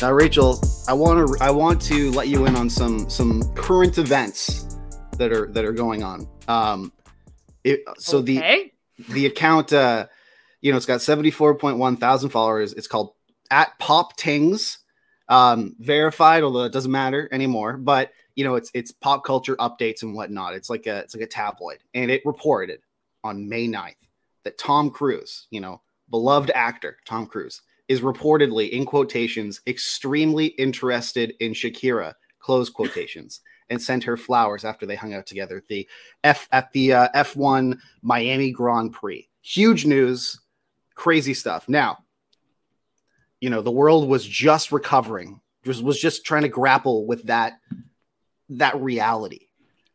Now, Rachel, I want to I want to let you in on some some current events that are that are going on. Um, it, so the the account, uh, you know, it's got seventy four point one thousand followers. It's called at Pop Tings, um, verified, although it doesn't matter anymore. But you know, it's it's pop culture updates and whatnot. It's like a it's like a tabloid, and it reported on May 9th that Tom Cruise, you know, beloved actor Tom Cruise, is reportedly in quotations extremely interested in Shakira, close quotations, and sent her flowers after they hung out together at the F at the uh, F1 Miami Grand Prix. Huge news, crazy stuff. Now, you know, the world was just recovering, just was just trying to grapple with that that reality.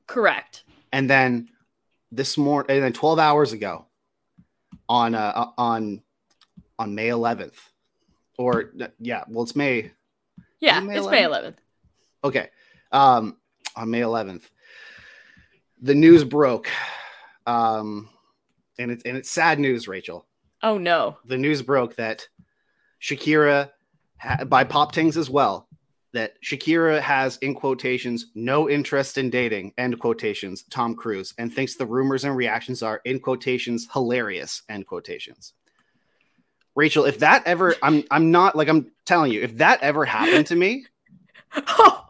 Correct. And then this morning, and then 12 hours ago, on uh, on on May 11th, or yeah, well, it's May. Yeah, May it's May 11th? 11th. Okay, um, on May 11th, the news broke, um, and it's and it's sad news, Rachel. Oh no. The news broke that Shakira, ha- by Pop Tings as well, that Shakira has in quotations no interest in dating end quotations Tom Cruise and thinks the rumors and reactions are in quotations hilarious end quotations. Rachel, if that ever, I'm I'm not like I'm telling you, if that ever happened to me, Oh,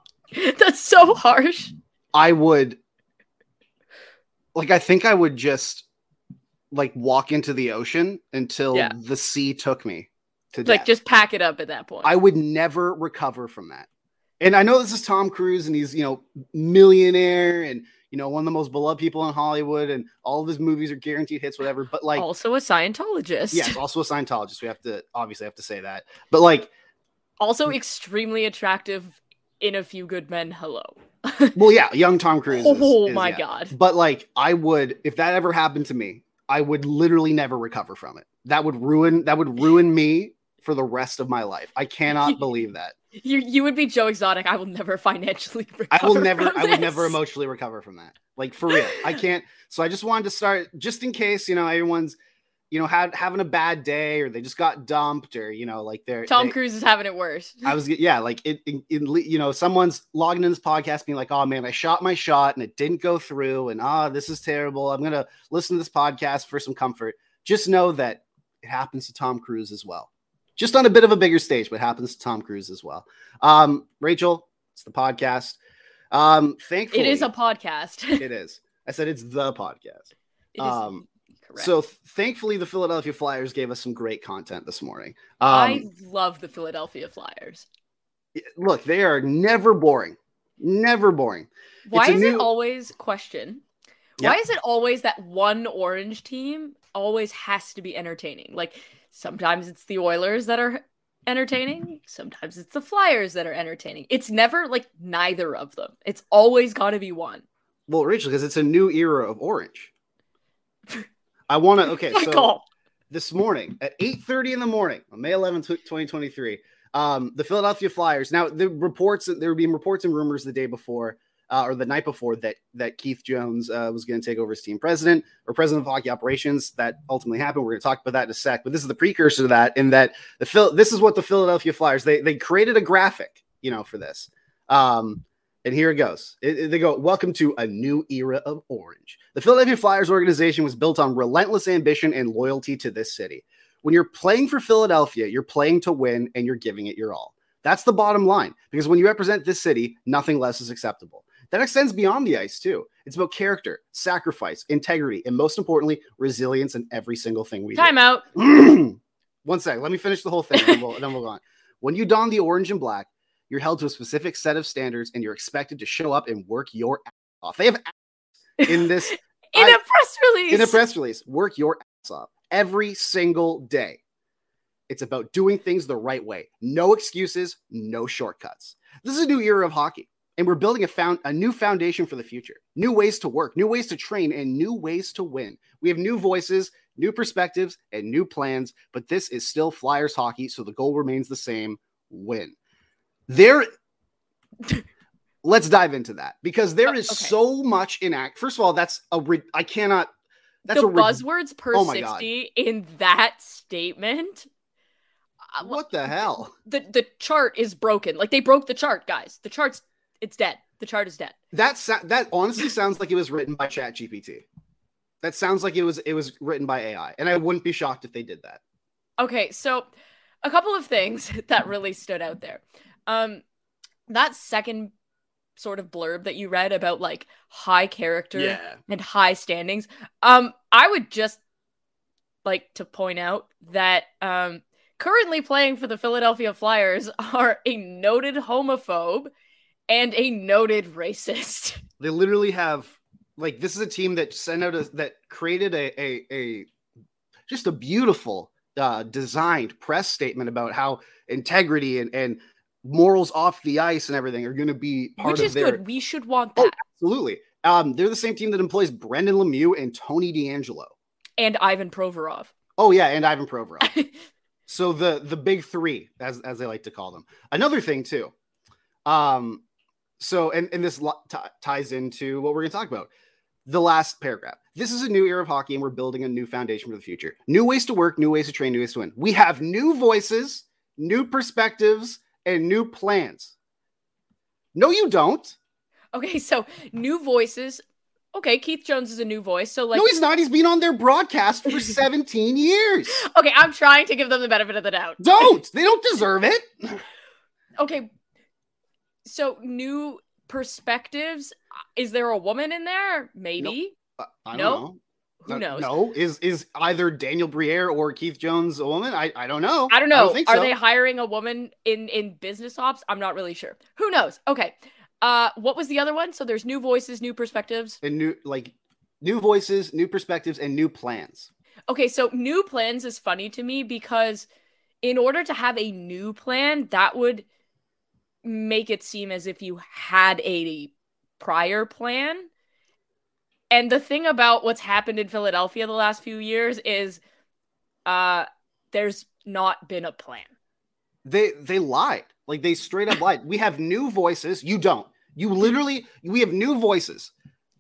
that's so harsh. I would like I think I would just like walk into the ocean until Yeah. the sea took me to Like, death. just pack it up at that point. I would never recover from that. And I know this is Tom Cruise and he's, you know, millionaire and, you know, one of the most beloved people in Hollywood and all of his movies are guaranteed hits, whatever. But like, also a Scientologist. yes, also a Scientologist. We have to obviously have to say that. But like, Also extremely attractive in a few good men. Hello. well, yeah, young Tom Cruise. is- Oh is, my yeah. god. But like, I would, if that ever happened to me, I would literally never recover from it. That would ruin, that would ruin me for the rest of my life. I cannot believe that. You you would be Joe Exotic. I will never financially recover. I will never, I would never emotionally recover from that. Like for real, I can't. So I just wanted to start, just in case you know everyone's, you know, had having a bad day or they just got dumped or you know, like they're Tom they- Cruise is having it worse. I was yeah, like it, it, it- you know, someone's logging in this podcast being like, "Oh man, I shot my shot and it didn't go through, and ah, this is terrible. I'm gonna listen to this podcast for some comfort." Just know that it happens to Tom Cruise as well, just on a bit of a bigger stage, but happens to Tom Cruise as well. Um, Rachel, it's the podcast. Um, thankfully, it is a podcast. it is. I said it's the podcast. It um, correct. So thankfully, the Philadelphia Flyers gave us some great content this morning. I Um, love the Philadelphia Flyers. look, they are never boring, never boring. Why is new- it always question? Why is it always that one orange team always has to be entertaining? Like sometimes it's the Oilers that are entertaining, sometimes it's the Flyers that are entertaining. It's never like neither of them. It's always got to be one. Well, Rachel, because it's a new era of orange. I want to. Okay, so off. this morning at 8:30 in the morning on May 11th, 2023, um, the Philadelphia Flyers. Now, the reports there were being reports and rumors the day before uh, or the night before that that Keith Jones uh, was going to take over as team president or president of hockey operations. That ultimately happened. We're going to talk about that in a sec. But this is the precursor to that. In that the Phil, this is what the Philadelphia Flyers they they created a graphic, you know, for this. Um, and here it goes. It- it- they go, Welcome to a new era of orange. The Philadelphia Flyers organization was built on relentless ambition and loyalty to this city. When you're playing for Philadelphia, you're playing to win and you're giving it your all. That's the bottom line. Because when you represent this city, nothing less is acceptable. That extends beyond the ice, too. It's about character, sacrifice, integrity, and most importantly, resilience in every single thing we do. Time out. One sec. Let me finish the whole thing. and then, we'll, then we'll go on. When you don the orange and black, you're held to a specific set of standards, and you're expected to show up and work your ass off. They have ass in this In I- a press release. in a press release. Work your ass off every single day. It's about doing things the right way. No excuses, no shortcuts. This is a new era of hockey, and we're building a found a new foundation for the future. New ways to work, new ways to train, and new ways to win. We have new voices, new perspectives, and new plans, but this is still Flyers hockey, so the goal remains the same: win. There let's dive into that because there is Uh, okay. so much in act. First of all, that's a ri- I cannot. That's the a ri- buzzwords per Oh my God. 60 in that statement. uh, What the hell? The the chart is broken. Like they broke the chart, guys. The chart's it's dead. The chart is dead. That sa- that honestly sounds like it was written by Chat GPT. That sounds like it was it was written by AI, and I wouldn't be shocked if they did that. Okay, so a couple of things that really stood out there. Um that second sort of blurb that you read about like high character and high standings. Um, I would just like to point out that um, currently playing for the Philadelphia Flyers are a noted homophobe and a noted racist. They literally have like this is a team that sent out a that created a a, a just a beautiful uh, designed press statement about how integrity and and morals off the ice and everything are going to be part Which of is their good. We should want Oh, that. absolutely. Um, they're the same team that employs Brendan Lemieux and Tony DeAngelo. And Ivan Provorov. Oh yeah, and Ivan Provorov. so the the big three, as as they like to call them. Another thing too. Um, so and and this t- ties into what we're going to talk about. The last paragraph. This is a new era of hockey, and we're building a new foundation for the future. New ways to work, new ways to train, new ways to win. We have new voices, new perspectives, and new plans. No, you don't. okay, so new voices. Okay, Keith Jones is a new voice. So like no, he's not. He's been on their broadcast for 17 years. Okay, I'm trying to give them the benefit of the doubt. Don't. They don't deserve it. Okay. So new perspectives. Is there a woman in there? Maybe. Uh, I don't No? know. Who knows? No, is is either Daniel Briere or Keith Jones a woman? I, I don't know. I don't know. think Are so. they hiring a woman in in business ops? I'm not really sure. Who knows? Okay. Uh what was the other one? So there's new voices, new perspectives. and new like new voices, new perspectives, and new plans. Okay, so new plans is funny to me because in order to have a new plan, that would make it seem as if you had a prior plan. And the thing about what's happened in Philadelphia the last few years is uh there's not been a plan. They they lied. Like they straight up lied. We have new voices. You don't. You literally we have new voices.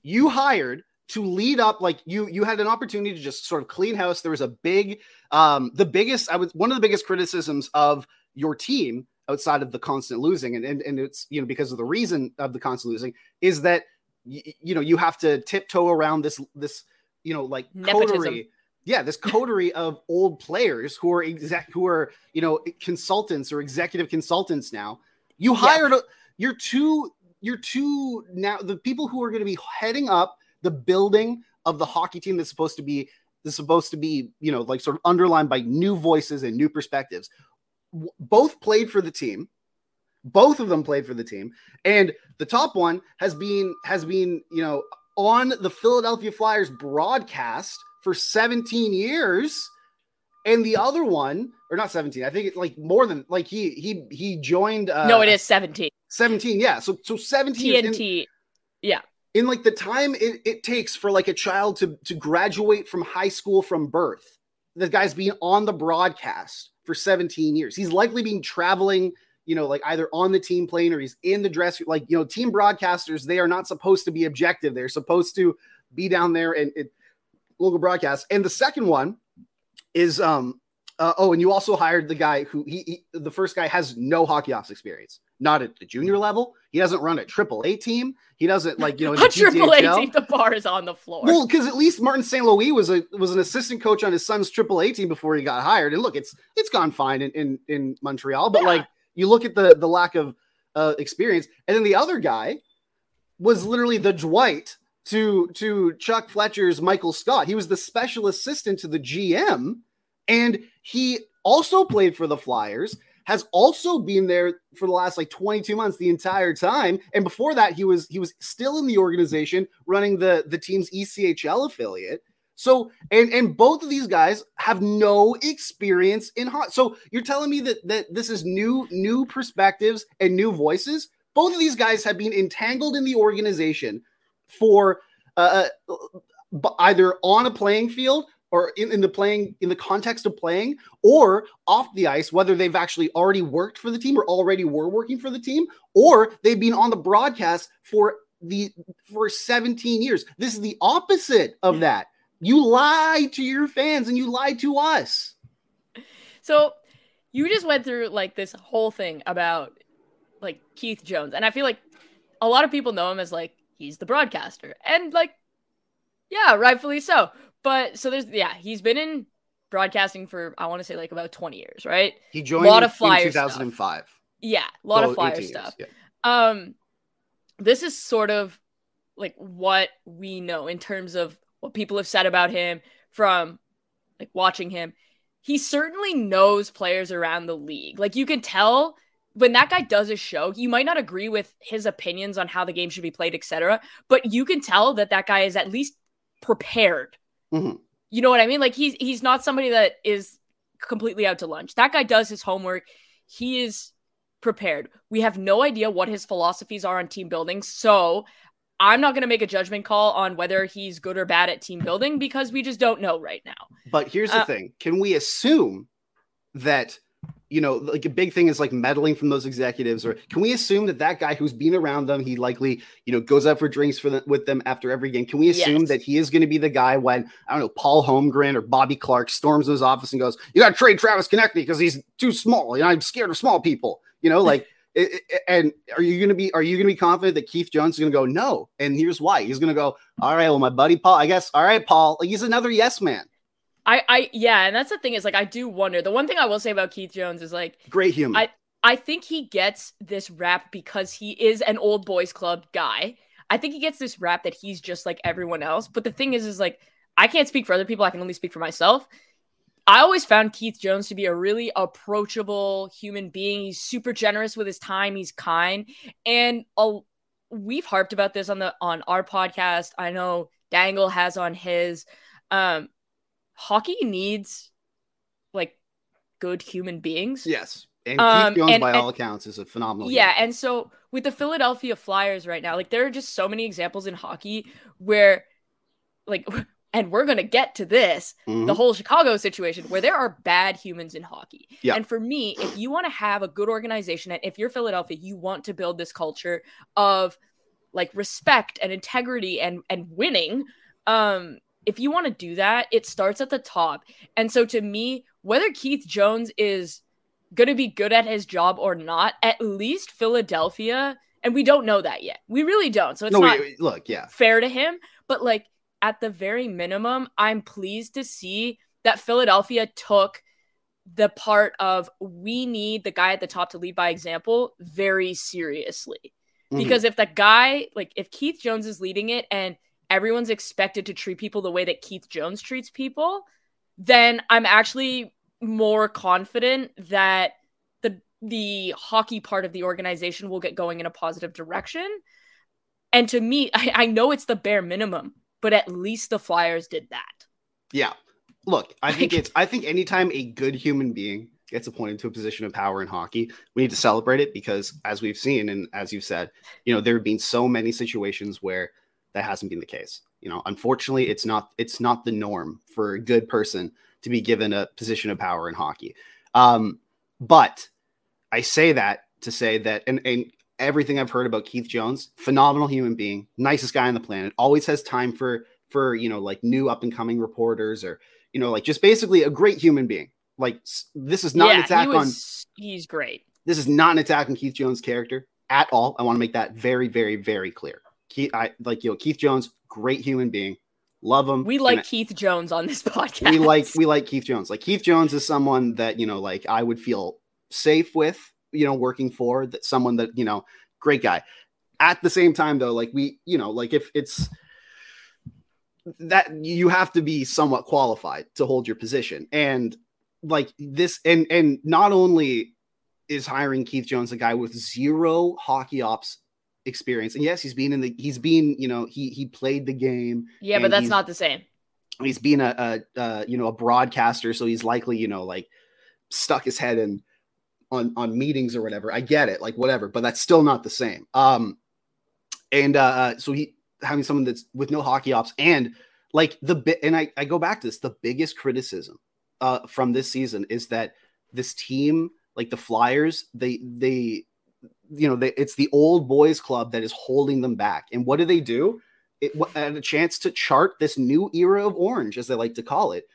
You hired to lead up like you you had an opportunity to just sort of clean house. There was a big um the biggest I was one of the biggest criticisms of your team outside of the constant losing and and, and it's you know because of the reason of the constant losing is that y- you know you have to tiptoe around this this you know like Nepotism. coterie yeah this coterie of old players who are exact who are you know consultants or executive consultants now you Yeah. hired a, your two your two now the people who are going to be heading up the building of the hockey team that's supposed to be that's supposed to be you know like sort of underlined by new voices and new perspectives both played for the team. Both of them played for the team. And the top one has been has been you know on the Philadelphia Flyers broadcast for 17 years. And the other one or not 17 I think it's like more than like he he he joined uh no, it is 17. 17 yeah. So so 17 years in- TNT. in like the time it, it takes for like a child to to graduate from high school from birth. The guy's being on the broadcast for 17 years. He's likely been traveling you know like either on the team plane or he's in the dress like you know team broadcasters they are not supposed to be objective. They're supposed to be down there and it, local broadcast. And the second one is um uh, oh and you also hired the guy who he, he the first guy has no hockey ops experience not at the junior level he doesn't run a triple a team he doesn't like you know A triple A team, the bar is on the floor. Well, because at least Martin St. Louis was a was an assistant coach on his son's Triple A team before he got hired. And look, it's it's gone fine in in, in Montreal, but Yeah. like you look at the the lack of uh, experience, and then the other guy was literally the Dwight to to Chuck Fletcher's Michael Scott. He was the special assistant to the GM, and he also played for the Flyers. Has also been there for the last like 22 months, the entire time. And before that, he was he was still in the organization running the the team's ECHL affiliate. So and and both of these guys have no experience in hot. So you're telling me that that this is new new perspectives and new voices. Both of these guys have been entangled in the organization for uh, uh either on a playing field or in, in the playing in the context of playing or off the ice whether they've actually already worked for the team or already were working for the team or they've been on the broadcast for the for 17 years. This is the opposite of that. You lied to your fans and you lied to us. So you just went through like this whole thing about like Keith Jones, and I feel like a lot of people know him as like he's the broadcaster, and like yeah, rightfully so. But so there's yeah, he's been in broadcasting for I want to say like about 20 years, right? he joined a Lot of in Flyer stuff. 2005 Yeah, a lot So of flyer 18 years, stuff. yeah. Um, this is sort of like what we know in terms of what people have said about him from like watching him. He certainly knows players around the league. Like you can tell when that guy does a show, you might not agree with his opinions on how the game should be played, etc. But you can tell that that guy is at least prepared. Mhm. You know what I mean? Like he's he's not somebody that is completely out to lunch. That guy does his homework. He is prepared. We have no idea what his philosophies are on team building. So I'm not going to make a judgment call on whether he's good or bad at team building because we just don't know right now. But here's the Uh, thing: can we assume that you know, like a big thing is like meddling from those executives, or can we assume that that guy who's been around them, he likely you know goes out for drinks for the, with them after every game? Can we assume Yes. that he is going to be the guy when I don't know Paul Holmgren or Bobby Clarke storms his office and goes, "You got to trade Travis Konecny because he's too small. You know, I'm scared of small people." You know, like. it- it- and are you going to be are you going to be confident that Keith Jones is going to go no? And here's why: he's going to go, all right, well, my buddy Paul, I guess, all right, Paul, like he's another yes man, I, I, yeah, and that's the thing is like I do wonder. The one thing I will say about Keith Jones is like great human. I- I think he gets this rap because he is an old boys club guy. I think he gets this rap that he's just like everyone else. But the thing is, is like I can't speak for other people. I can only speak for myself. I always found Keith Jones to be a really approachable human being. He's super generous with his time. He's kind, and a, we've harped about this on the on our podcast. I know Dangle has on his. Um, hockey needs like good human beings. Yes. And Um, Keith Jones, and- by and- all accounts, is a phenomenal. Yeah, human. and so with the Philadelphia Flyers right now, like there are just so many examples in hockey where like and we're going to get to this, Mhm. the whole Chicago situation where there are bad humans in hockey. Yeah. And for me, if you want to have a good organization and if you're Philadelphia, you want to build this culture of like respect and integrity and and winning, um if you want to do that, it starts at the top. And so to me, whether Keith Jones is going to be good at his job or not, at least Philadelphia, and we don't know that yet. We really don't. So it's no, not wait, wait, look, yeah, fair to him, but like at the very minimum, I'm pleased to see that Philadelphia took the part of we need the guy at the top to lead by example very seriously. Mhm. Because if the guy, like if Keith Jones is leading it and everyone's expected to treat people the way that Keith Jones treats people, then I'm actually more confident that the the hockey part of the organization will get going in a positive direction. And to me, I, I know it's the bare minimum, but at least the Flyers did that. yeah. Look, I think it's. I think anytime a good human being gets appointed to a position of power in hockey, we need to celebrate it because, as we've seen and as you've said, you know, there have been so many situations where that hasn't been the case. You know, unfortunately, it's not. It's not the norm for a good person to be given a position of power in hockey. Um, but I say that to say that, and, and everything I've heard about Keith Jones, phenomenal human being, nicest guy on the planet, always has time for for you know like new up and coming reporters or you know like just basically a great human being. Like this is not an attack he on he's great. this is not an attack on Keith Jones' character at all. I want to make that very very very clear. Keith, I like you know Keith Jones, great human being, love him. We and like Keith Jones on this podcast. we like we like Keith Jones. Like Keith Jones is someone that you know, like I would feel safe with, you know, working for that someone that you know, great guy. At the same time, though, like we, you know, like if it's that you have to be somewhat qualified to hold your position, and like this, and and not only is hiring Keith Jones a guy with zero hockey ops experience, and yes, he's been in the, he's been, you know, he he played the game, yeah, but that's not the same. he's being a, a, a you know a broadcaster, so he's likely you know like stuck his head in on on meetings or whatever. I get it, like whatever, but that's still not the same. Um, and uh, uh so he having someone that's with no hockey ops and like the bit, and I I go back to this. The biggest criticism uh from this season is that this team, like the Flyers, they they you know they, it's the old boys club that is holding them back. And what do they do? It had a chance to chart this new era of orange, as they like to call it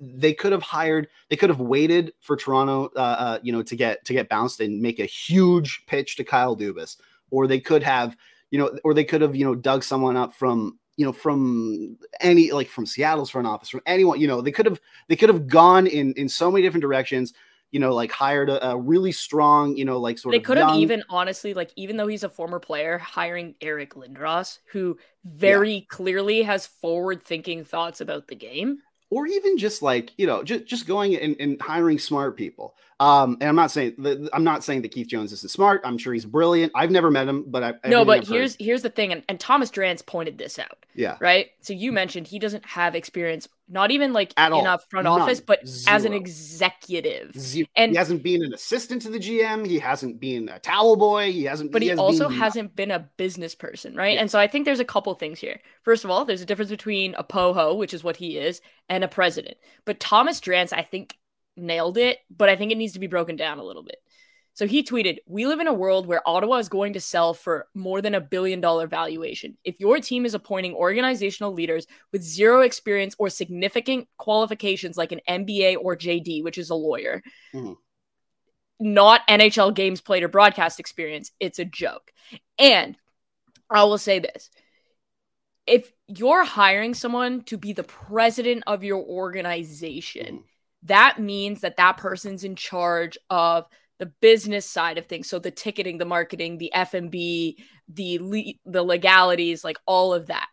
they could have hired they could have waited for toronto uh, uh, you know to get to get bounced and make a huge pitch to kyle dubas or they could have you know or they could have you know dug someone up from you know from any like from seattle's front office from anyone you know they could have they could have gone in in so many different directions you know, like hired a, a really strong, you know, like sort they of. They could have even honestly, like, even though he's a former player, hiring Eric Lindros, who very yeah. clearly has forward thinking thoughts about the game or even just like you know just, just going and, and hiring smart people um and i'm not saying i'm not saying that keith jones isn't smart i'm sure he's brilliant i've never met him but i no but here's heard. here's the thing and, and thomas drance pointed this out yeah right so you mentioned he doesn't have experience not even like At in all. a front None. office but Zero. as an executive Zero. and he hasn't been an assistant to the gm he hasn't been a towel boy he hasn't but he, he also been hasn't been a business person right yeah. and so i think there's a couple things here first of all there's a difference between a poho which is what he is and a president but thomas drance i think nailed it, but I think it needs to be broken down a little bit. So he tweeted, We live in a world where Ottawa is going to sell for more than a billion dollar valuation. If your team is appointing organizational leaders with zero experience or significant qualifications like an MBA or JD, which is a lawyer, mm-hmm. not NHL games played or broadcast experience, it's a joke. And I will say this if you're hiring someone to be the president of your organization, mm-hmm that means that that person's in charge of the business side of things. So the ticketing the marketing the f&b the le- the legalities like all of that.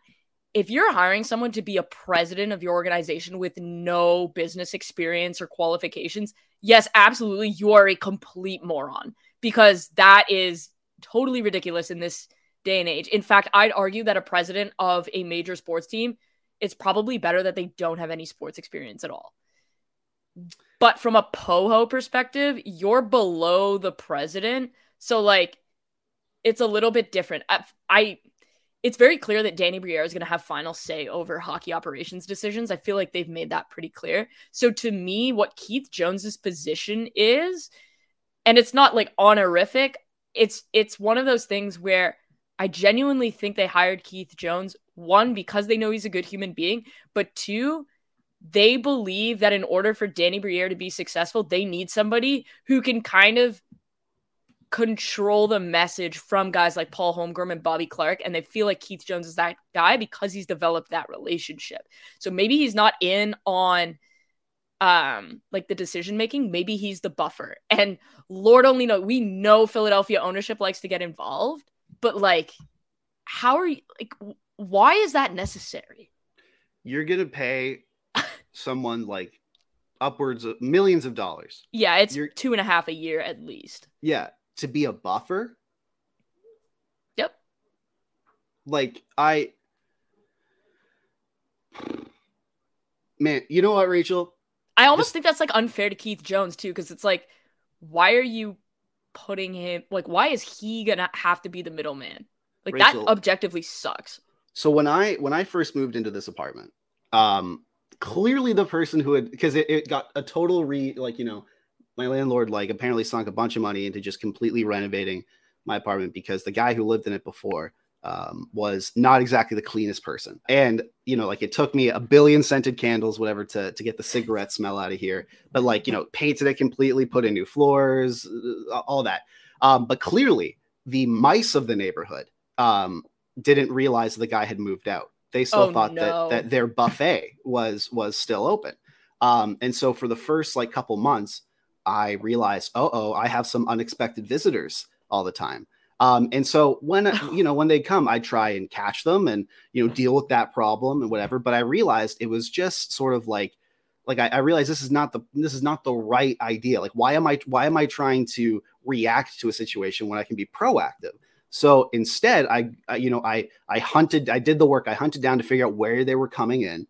If you're hiring someone to be a president of your organization with no business experience or qualifications yes absolutely you are a complete moron because that is totally ridiculous in this day and age. In fact i'd argue that a president of a major sports team it's probably better that they don't have any sports experience at all but from a POHO perspective, you're below the president. So, like, it's a little bit different. I, I it's very clear that Danny Briere is going to have final say over hockey operations decisions. I feel like they've made that pretty clear. So, to me, what Keith Jones's position is, and it's not like honorific, it's it's one of those things where I genuinely think they hired Keith Jones one because they know he's a good human being, but two they believe that in order for Danny Briere to be successful, they need somebody who can kind of control the message from guys like Paul Holmgren and Bobby Clarke. And they feel like Keith Jones is that guy because he's developed that relationship. So maybe he's not in on um like the decision making maybe he's the buffer and lord only know we know philadelphia ownership likes to get involved but like how are you like why is that necessary you're gonna pay someone like upwards of millions of dollars. Yeah, it's You're, two and a half a year at least. Yeah, to be a buffer. Yep. Like I Man, you know what, Rachel? I almost this... think that's like unfair to Keith Jones too cuz it's like why are you putting him like why is he going to have to be the middleman? Like Rachel, that objectively sucks. So when I when I first moved into this apartment, um clearly the person who had because it, it got a total re like you know my landlord like apparently sunk a bunch of money into just completely renovating my apartment because the guy who lived in it before um, was not exactly the cleanest person. And you know, like it took me a billion scented candles, whatever, to to get the cigarette smell out of here. But like you know, painted it completely, put in new floors, uh, all that. Um, but clearly, the mice of the neighborhood um, didn't realize the guy had moved out they still oh, thought no. that that their buffet was was still open. Um, and so for the first like couple months, I realized, oh, oh, I have some unexpected visitors all the time. Um, and so when you know when they come, I try and catch them and you know deal with that problem and whatever. But I realized it was just sort of like like I, I realized this is not the this is not the right idea. Like why am I why am I trying to react to a situation when I can be proactive? So instead, I, I, you know I I hunted I did the work I hunted down to figure out where they were coming in,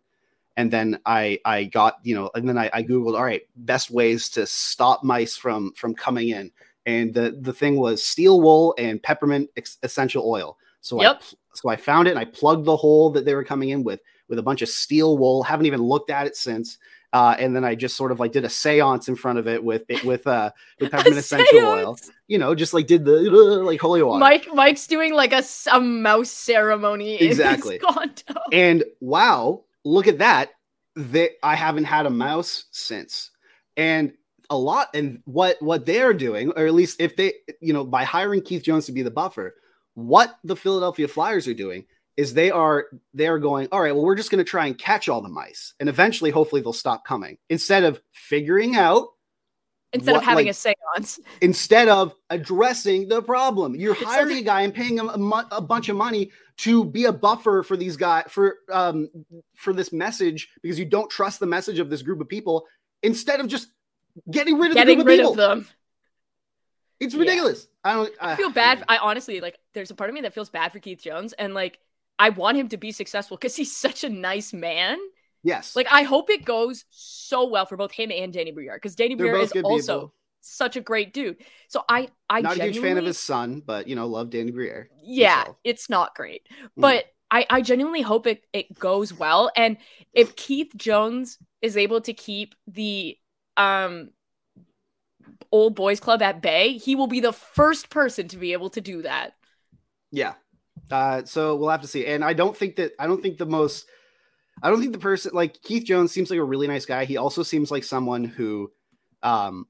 and then I I got you know, and then I, I googled all right best ways to stop mice from from coming in, and the the thing was steel wool and peppermint ex- essential oil. So Yep. I so I found it and I plugged the hole that they were coming in with with a bunch of steel wool. Haven't even looked at it since. Uh, and then I just sort of like did a séance in front of it with with uh with peppermint essential oil. You know, just like did the uh, like holy water. Mike Mike's doing like a, a mouse ceremony Exactly. in his. And wow, look at that. That I haven't had a mouse since. And a lot and what what they're doing, or at least if they, you know, by hiring Keith Jones to be the buffer, what the Philadelphia Flyers are doing is they are they are going, all right, well, we're just going to try and catch all the mice. And eventually, hopefully, they'll stop coming. Instead of figuring out Instead what, of having like- a seance. instead of addressing the problem. You're hiring a guy and paying him a, a bunch of money to be a buffer for these guys for um for this message because you don't trust the message of this group of people instead of just getting rid of the Getting group rid of of people. them. It's Yeah. ridiculous. I don't I feel bad. I honestly like. There's a part of me that feels bad for Keith Jones, and like I want him to be successful because he's such a nice man. yes. Like I hope it goes so well for both him and Danny Briere because Danny Briere is also people. such a great dude. So I, I Not a huge fan of his son, but you know, love Danny Briere. Yeah, himself. it's not great, Mm. but I, I genuinely hope it it goes well. And if Keith Jones is able to keep the um old boys club at bay, he will be the first person to be able to do that. Yeah. Uh, so we'll have to see. And I don't think that I don't think the most I don't think the person like Keith Jones seems like a really nice guy. He also seems like someone who um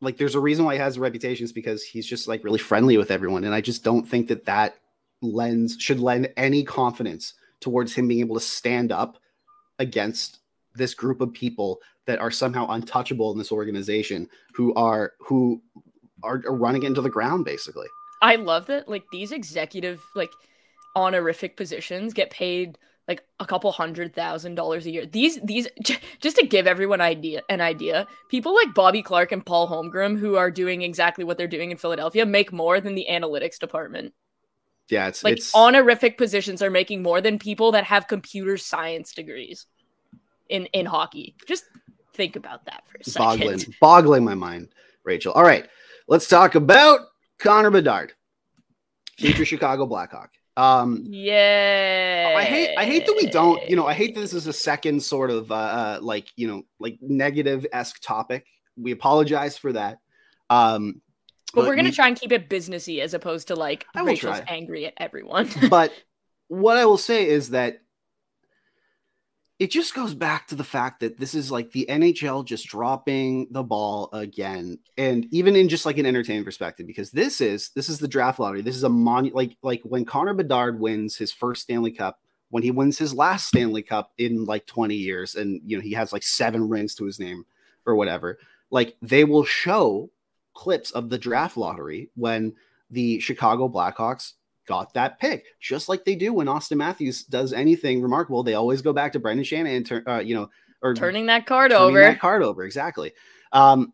like there's a reason why he has a reputation is because he's just like really friendly with everyone and I just don't think that that lends should lend any confidence towards him being able to stand up against this group of people that are somehow untouchable in this organization who are who are, are running into the ground basically. I love that like these executive like honorific positions get paid like a couple hundred thousand dollars a year. These these j- just to give everyone idea an idea, people like Bobby Clarke and Paul Holmgren who are doing exactly what they're doing in Philadelphia make more than the analytics department. Yeah, it's Like it's honorific positions are making more than people that have computer science degrees in in hockey. Just think about that for a second. boggling, boggling my mind, Rachel. All right, let's talk about Connor Bedard, future Chicago Blackhawk. Um, Yeah. I hate, I hate that we don't, you know, I hate that this is a second sort of, uh, uh like, you know, like negative esque topic. We apologize for that. Um, But we're gonna we- try and keep it businessy as opposed to like Rachel's try. angry at everyone. but what I will say is that it just goes back to the fact that this is like the NHL just dropping the ball again, and even in just like an entertainment perspective, because this is this is the draft lottery. This is a mon like like when Connor Bedard wins his first Stanley Cup, when he wins his last Stanley Cup in like twenty years, and you know he has like seven rings to his name or whatever. Like they will show clips of the draft lottery when the Chicago Blackhawks got that pick, just like they do when Auston Matthews does anything remarkable. They always go back to Brendan Shanahan, tur- uh, you know, or Turning that card turning over. that card over exactly. Um,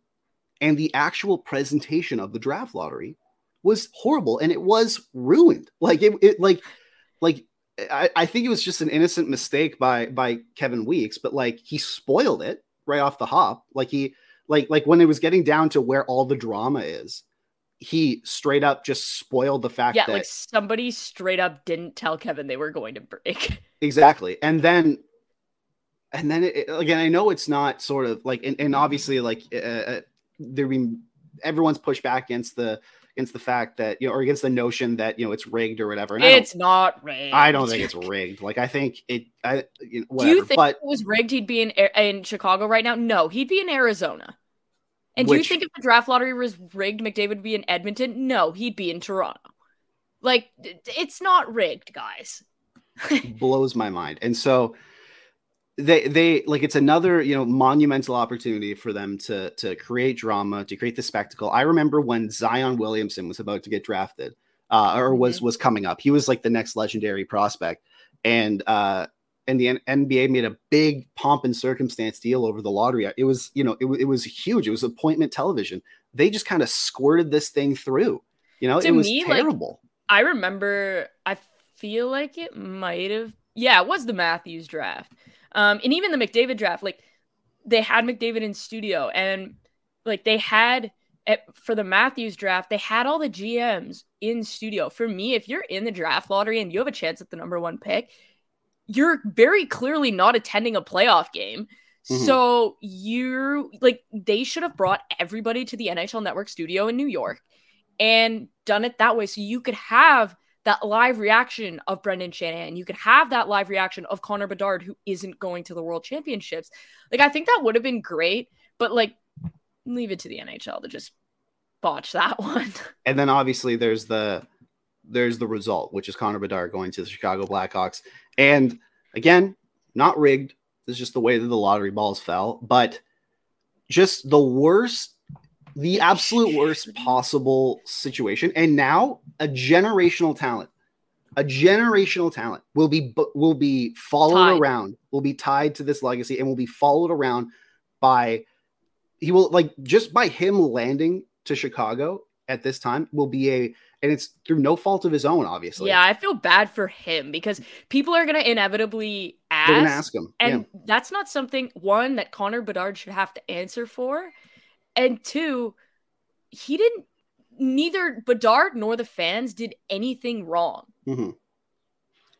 and the actual presentation of the draft lottery was horrible, and it was ruined. Like it, it like, like I, I think it was just an innocent mistake by by Kevin Weekes, but like he spoiled it right off the hop. Like he, like like when it was getting down to where all the drama is, he straight up just spoiled the fact yeah, that like somebody straight up didn't tell Kevin they were going to break. exactly and then and then it, again i know it's not sort of like and, and obviously like uh, uh, there been everyone's pushed back against the against the fact that you know or against the notion that you know it's rigged or whatever and it's not rigged. I, don't, think it's rigged like i think it i you know, Do you think but it was rigged, he'd be in in Chicago right now? No, he'd be in Arizona. And do you think if the draft lottery was rigged, McDavid would be in Edmonton? No, he'd be in Toronto. Like it's not rigged, guys. blows my mind. And so they they like it's another you know monumental opportunity for them to to create drama to create the spectacle. I remember when Zion Williamson was about to get drafted uh, or was was coming up. He was like the next legendary prospect, and uh, and the N- NBA made a big pomp and circumstance deal over the lottery. It was you know it, it was huge. It was appointment television. They just kind of squirted this thing through. You know, To it was me, like, terrible. I remember. I feel like it might have Yeah, it was the Matthews draft. Um, and even the McDavid draft, like they had McDavid in studio and like they had at, for the Matthews draft, they had all the GMs in studio. For me, if you're in the draft lottery and you have a chance at the number one pick, you're very clearly not attending a playoff game. Mhm. So you're like they should have brought everybody to the NHL Network studio in New York and done it that way so you could have that live reaction of Brendan Shanahan. You could have that live reaction of Connor Bedard who isn't going to the World Championships. Like I think that would have been great, but like leave it to the NHL to just botch that one. And then obviously there's the there's the result, which is Connor Bedard going to the Chicago Blackhawks. And again, not rigged. This is just the way that the lottery balls fell, but just the worst, the absolute worst possible situation. And now a generational talent, a generational talent will be will be followed Tied. around, will be tied to this legacy, and will be followed around by he will like just by him landing to Chicago at this time will be a and it's through no fault of his own, obviously. yeah, I feel bad for him because people are going to inevitably ask, They're gonna ask him. and yeah. that's not something one that Connor Bedard should have to answer for, and two, he didn't. Neither Bedard nor the fans did anything wrong, Mhm.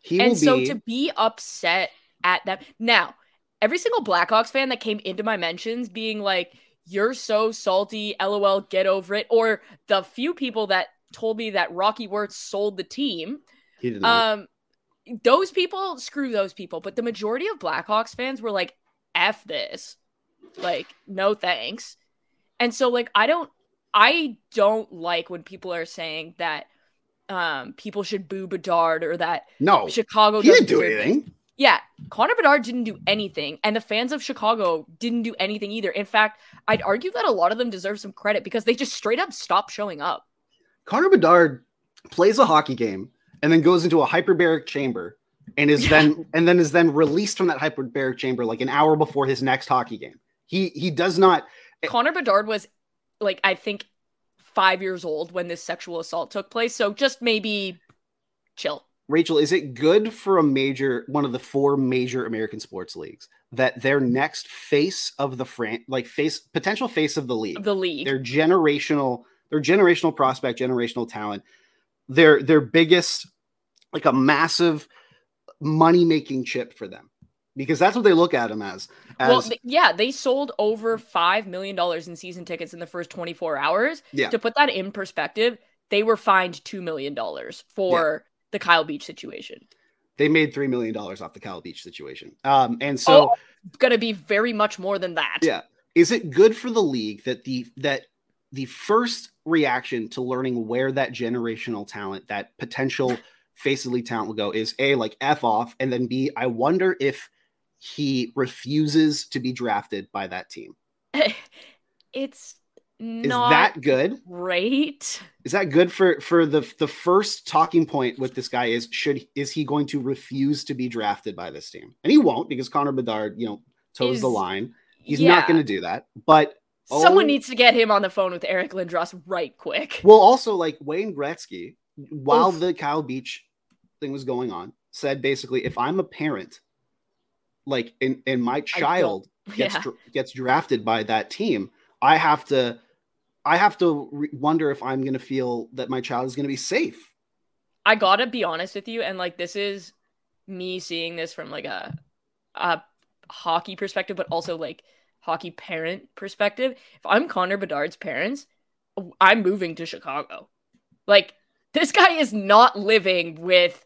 He and so be to be upset at them. now, every single Blackhawks fan that came into my mentions being like, "You're so salty," "LOL," "Get over it," or the few people that told me that Rocky Wirtz sold the team. he did not. Um, those people, screw those people. But the majority of Blackhawks fans were like, "F this," like, no thanks. And so, like, I don't, I don't like when people are saying that um people should boo Bedard or that no, Chicago he didn't do anything. Yeah, Connor Bedard didn't do anything, and the fans of Chicago didn't do anything either. In fact, I'd argue that a lot of them deserve some credit because they just straight up stopped showing up. Connor Bedard plays a hockey game and then goes into a hyperbaric chamber and is then and then is then released from that hyperbaric chamber like an hour before his next hockey game. He he does not eh, Connor Bedard was like I think five years old when this sexual assault took place. So just maybe chill. Rachel, is it good for a major one of the four major American sports leagues that their next face of the fran like face potential face of the league, The league. their generational, their generational prospect, generational talent, their their biggest, like a massive money making chip for them, because that's what they look at him as. As well, th- yeah, they sold over five million dollars in season tickets in the first 24 hours. Yeah. To put that in perspective, they were fined two million dollars for the Kyle Beach situation. they made three million dollars off the Kyle Beach situation, um, and so. Oh, gonna be very much more than that. Yeah. Is it good for the league that the that the first reaction to learning where that generational talent, that potential face of league talent will go is A, like F off, and then B, I wonder if he refuses to be drafted by that team. it's Is not that good? great. Is that good for for the the first talking point with this guy is should is he going to refuse to be drafted by this team? And he won't because Connor Bedard, you know, toes the line. He's Yeah. not going to do that. But Someone oh- needs to get him on the phone with Eric Lindros right quick. Well, also like Wayne Gretzky, while Oof. the Kyle Beach thing was going on, said basically, if I'm a parent, like and and my child gets Yeah. dr- gets drafted by that team, I have to, I have to re- wonder if I'm going to feel that my child is going to be safe. I gotta be honest with you, and like this is me seeing this from like a a hockey perspective, but also like hockey parent perspective. If I'm Connor Bedard's parents, I'm moving to Chicago. Like this guy is not living with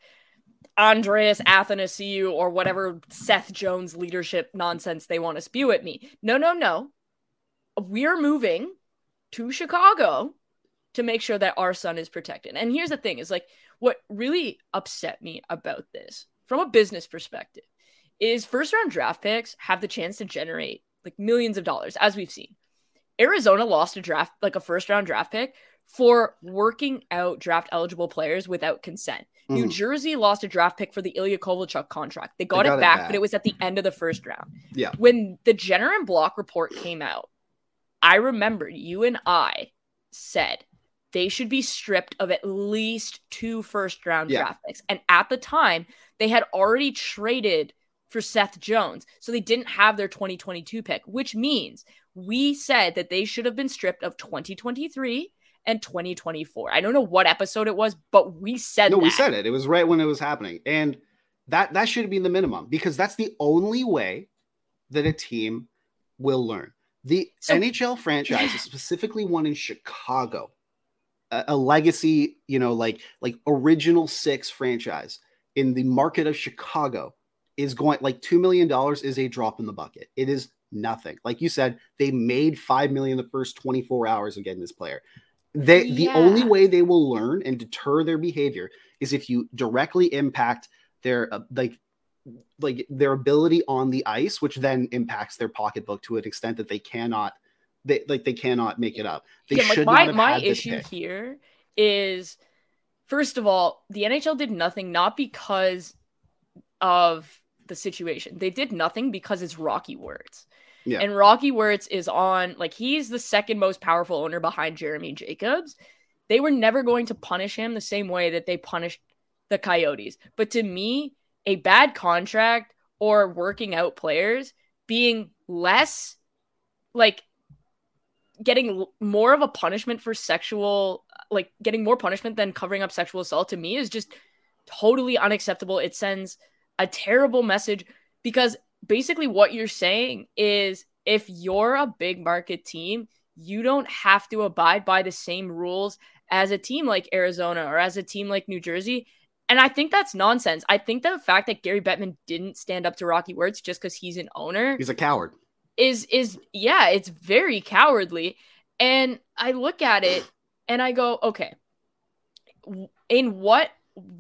Andreas Athanasiou or whatever Seth Jones leadership nonsense they want to spew at me. No, no, no. We're moving to Chicago to make sure that our son is protected. And here's the thing is like what really upset me about this from a business perspective is first round draft picks have the chance to generate like millions of dollars as we've seen. Arizona lost a draft like a first round draft pick for working out draft eligible players without consent. New Mhm. Jersey lost a draft pick for the Ilya Kovalchuk contract. They got, got it, it back, back. but it was at the end of the first round. Yeah. When the Jenner and Block report came out, I remember you and I said they should be stripped of at least two first round Yeah. draft picks. And at the time, they had already traded for Seth Jones. So they didn't have their 2022 pick, which means we said that they should have been stripped of 2023 and 2024. I don't know what episode it was, but we said no, that. we said it. It was right when it was happening, and that that should been the minimum because that's the only way that a team will learn. The So- NHL franchise, specifically one in Chicago, a, a legacy, you know, like like original six franchise in the market of Chicago is going like two million dollars is a drop in the bucket. It is nothing. Like you said, they made five million the first 24 hours of getting this player. They the only way they will learn and deter their behavior is if you directly impact their uh, like like their ability on the ice, which then impacts their pocketbook to an extent that they cannot they like they cannot make it up. They Yeah, like should my not have my had this issue pick. here is first of all, the NHL did nothing not because of the situation. They did nothing because it's Rocky Wirtz. Yeah. And Rocky Wirtz is on like he's the second most powerful owner behind Jeremy Jacobs. They were never going to punish him the same way that they punished the Coyotes. But to me, a bad contract or working out players being less like getting more of a punishment for sexual like getting more punishment than covering up sexual assault to me is just totally unacceptable it sends a terrible message because basically what you're saying is if you're a big market team you don't have to abide by the same rules as a team like Arizona or as a team like New Jersey and I think that's nonsense. I think the fact that Gary Bettman didn't stand up to Rocky Wirtz just because he's an owner He's a coward. is is yeah, it's very cowardly. And I look at it and I go, okay, in what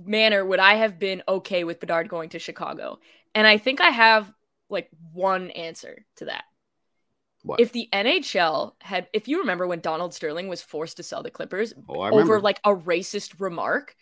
manner would I have been okay with Bedard going to Chicago? And I think I have like one answer to that. What? If the NHL had, if you remember when Donald Sterling was forced to sell the Clippers Oh, over like a racist remark,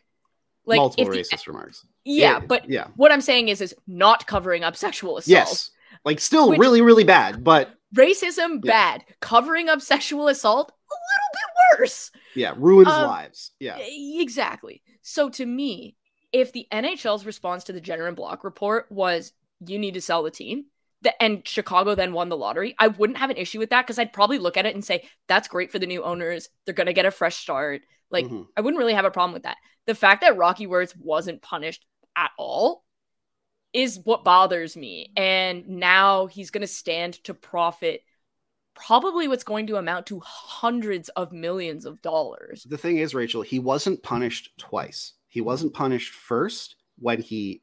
like multiple the- racist remarks. yeah, but yeah. what I'm saying is, is not covering up sexual assault. Yes. Like still Which- really, really bad, but racism Yeah. bad covering up sexual assault a little bit worse yeah, ruins Um, lives. Yeah. Exactly so to me if the nhl's response to the jenner and block report was you need to sell the team the, and chicago then won the lottery i wouldn't have an issue with that because i'd probably look at it and say that's great for the new owners they're going to get a fresh start like Mhm. i wouldn't really have a problem with that the fact that rocky Wirtz wasn't punished at all is what bothers me. And now he's going to stand to profit probably what's going to amount to hundreds of millions of dollars. The thing is, Rachel, he wasn't punished twice. He wasn't punished first when he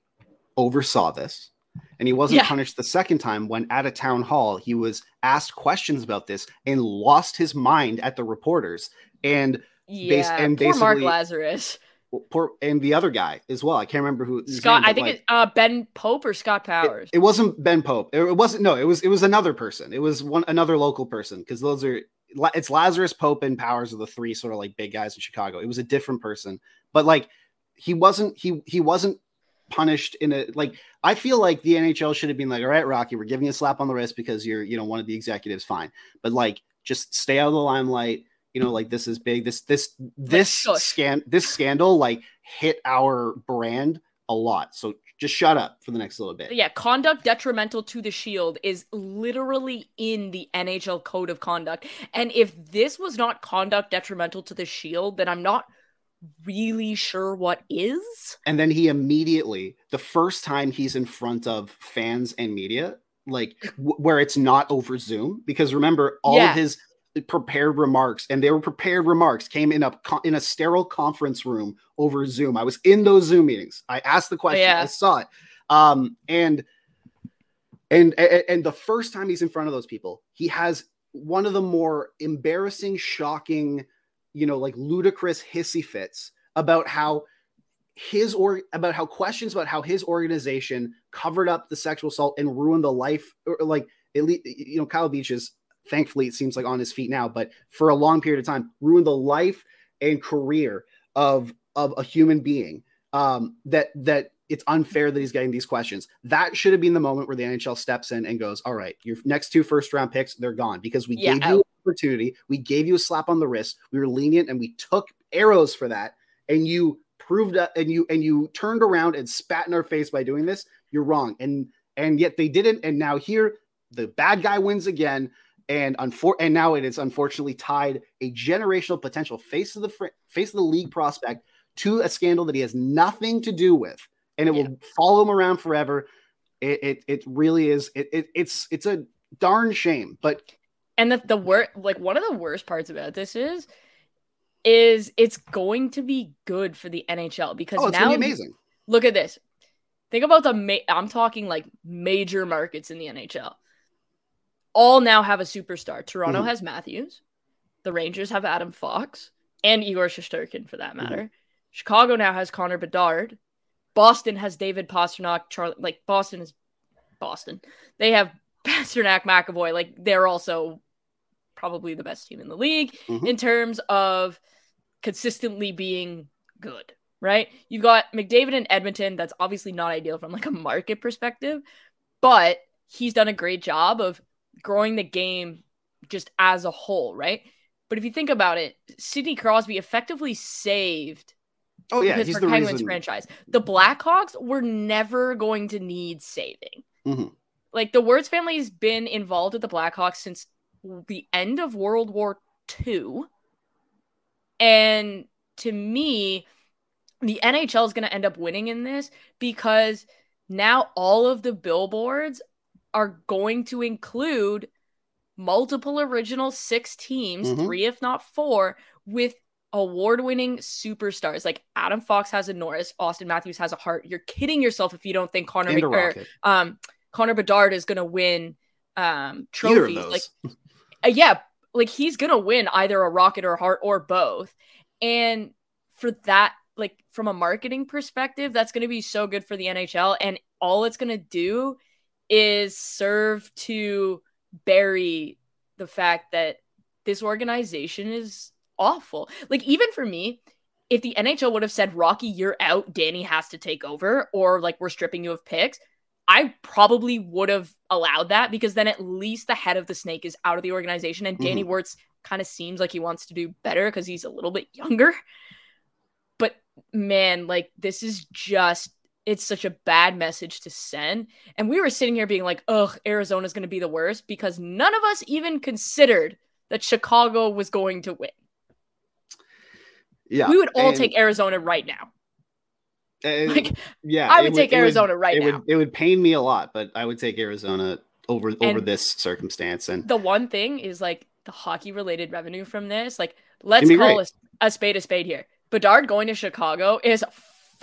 oversaw this, and he wasn't Yeah. punished the second time when at a town hall he was asked questions about this and lost his mind at the reporters. And Yeah, and poor Mark Lazerus. Poor and the other guy as well. I can't remember who Scott, name, I think like, it's uh, Ben Pope or Scott Powers. It, wasn't Ben Pope. It, it wasn't. No, it was. It was another person. It was one another local person because those are. It's Lazerus Pope and Powers are the three sort of like big guys in Chicago. It was a different person, but like he wasn't. He he wasn't punished in a like. I feel like the NHL should have been like, all right, Rocky, we're giving you a slap on the wrist because you're you know one of the executives. Fine, but like just stay out of the limelight. You know, like this is big. This this this scan this scandal like hit our brand a lot. So just shut up for the next little bit. yeah, conduct detrimental to the shield is literally in the NHL code of conduct. And if this was not conduct detrimental to the shield, then I'm not really sure what is. And then he immediately, the first time he's in front of fans and media, like w- where it's not over Zoom, because remember all Yeah. of his prepared remarks, and they were prepared remarks, came in a in a sterile conference room over Zoom. I was in those Zoom meetings. I asked the question. Yeah. I saw it. Um, and and and the first time he's in front of those people, he has one of the more embarrassing, shocking, you know, like ludicrous hissy fits about how his or about how questions about how his organization covered up the sexual assault and ruined the life or like at least you know Kyle Beach is thankfully it seems like on his feet now but for a long period of time ruined the life and career of of a human being um that that it's unfair that he's getting these questions that should have been the moment where the NHL steps in and goes all right your next two first round picks they're gone because we Yeah, gave you opportunity. We gave you a slap on the wrist. We were lenient and we took arrows for that. And you proved that and you and you turned around and spat in our face by doing this. You're wrong. And and yet they didn't. And now here the bad guy wins again. And unfor- and now it is unfortunately tied a generational potential face of the fr- face of the league mm-hmm. prospect to a scandal that he has nothing to do with, and it Yeah. will follow him around forever. It it, it really is. It, it it's it's a darn shame, but And the the worst, like one of the worst parts about this is, is it's going to be good for the NHL because oh, it's now be amazing. look at this. Think about the ma- I'm talking like major markets in the NHL. All now have a superstar. Toronto Mhm. has Matthews. The Rangers have Adam Fox and Igor Shesterkin for that matter. Chicago now has Connor Bedard. Boston has David Pastrnak. Charlie, like Boston is Boston. They have Pastrnak, McAvoy. Like they're also probably the best team in the league Mhm. in terms of consistently being good. Right? You've got McDavid in Edmonton. That's obviously not ideal from like a market perspective, but he's done a great job of growing the game just as a whole. Right? But if you think about it, Sidney Crosby effectively saved Oh yeah, he's the Penguins reason. franchise. The Blackhawks were never going to need saving. Mhm. Like the Wirtz family has been involved with the Blackhawks since the end of World War II. And to me, the NHL is going to end up winning in this because now all of the billboards are going to include multiple original six teams, Mhm. three if not four, with award-winning superstars. Like Adam Fox has a Norris, Auston Matthews has a Hart. You're kidding yourself if you don't think Connor Mc- or, um Connor Bedard is going to win um trophies. Like uh, yeah, like he's gonna win either a rocket or a Hart or both. And for that, like from a marketing perspective, that's gonna be so good for the NHL. And all it's gonna do is serve to bury the fact that this organization is awful. Like even for me, if the NHL would have said, Rocky, you're out, Danny has to take over, or like we're stripping you of picks, I probably would have allowed that because then at least the head of the snake is out of the organization. And Danny mm-hmm. Wirtz kind of seems like he wants to do better because he's a little bit younger. But man, like this is just it's such a bad message to send. And we were sitting here being like, ugh, Arizona's gonna be the worst because none of us even considered that Chicago was going to win. Yeah, we would all and- take Arizona right now. and- Like yeah, I it would take Arizona right it now. Would, it would pain me a lot, but I would take Arizona over over And- this circumstance. And the one thing is like the hockey related revenue from this. Like, let's call a, a spade a spade here. Bedard going to Chicago is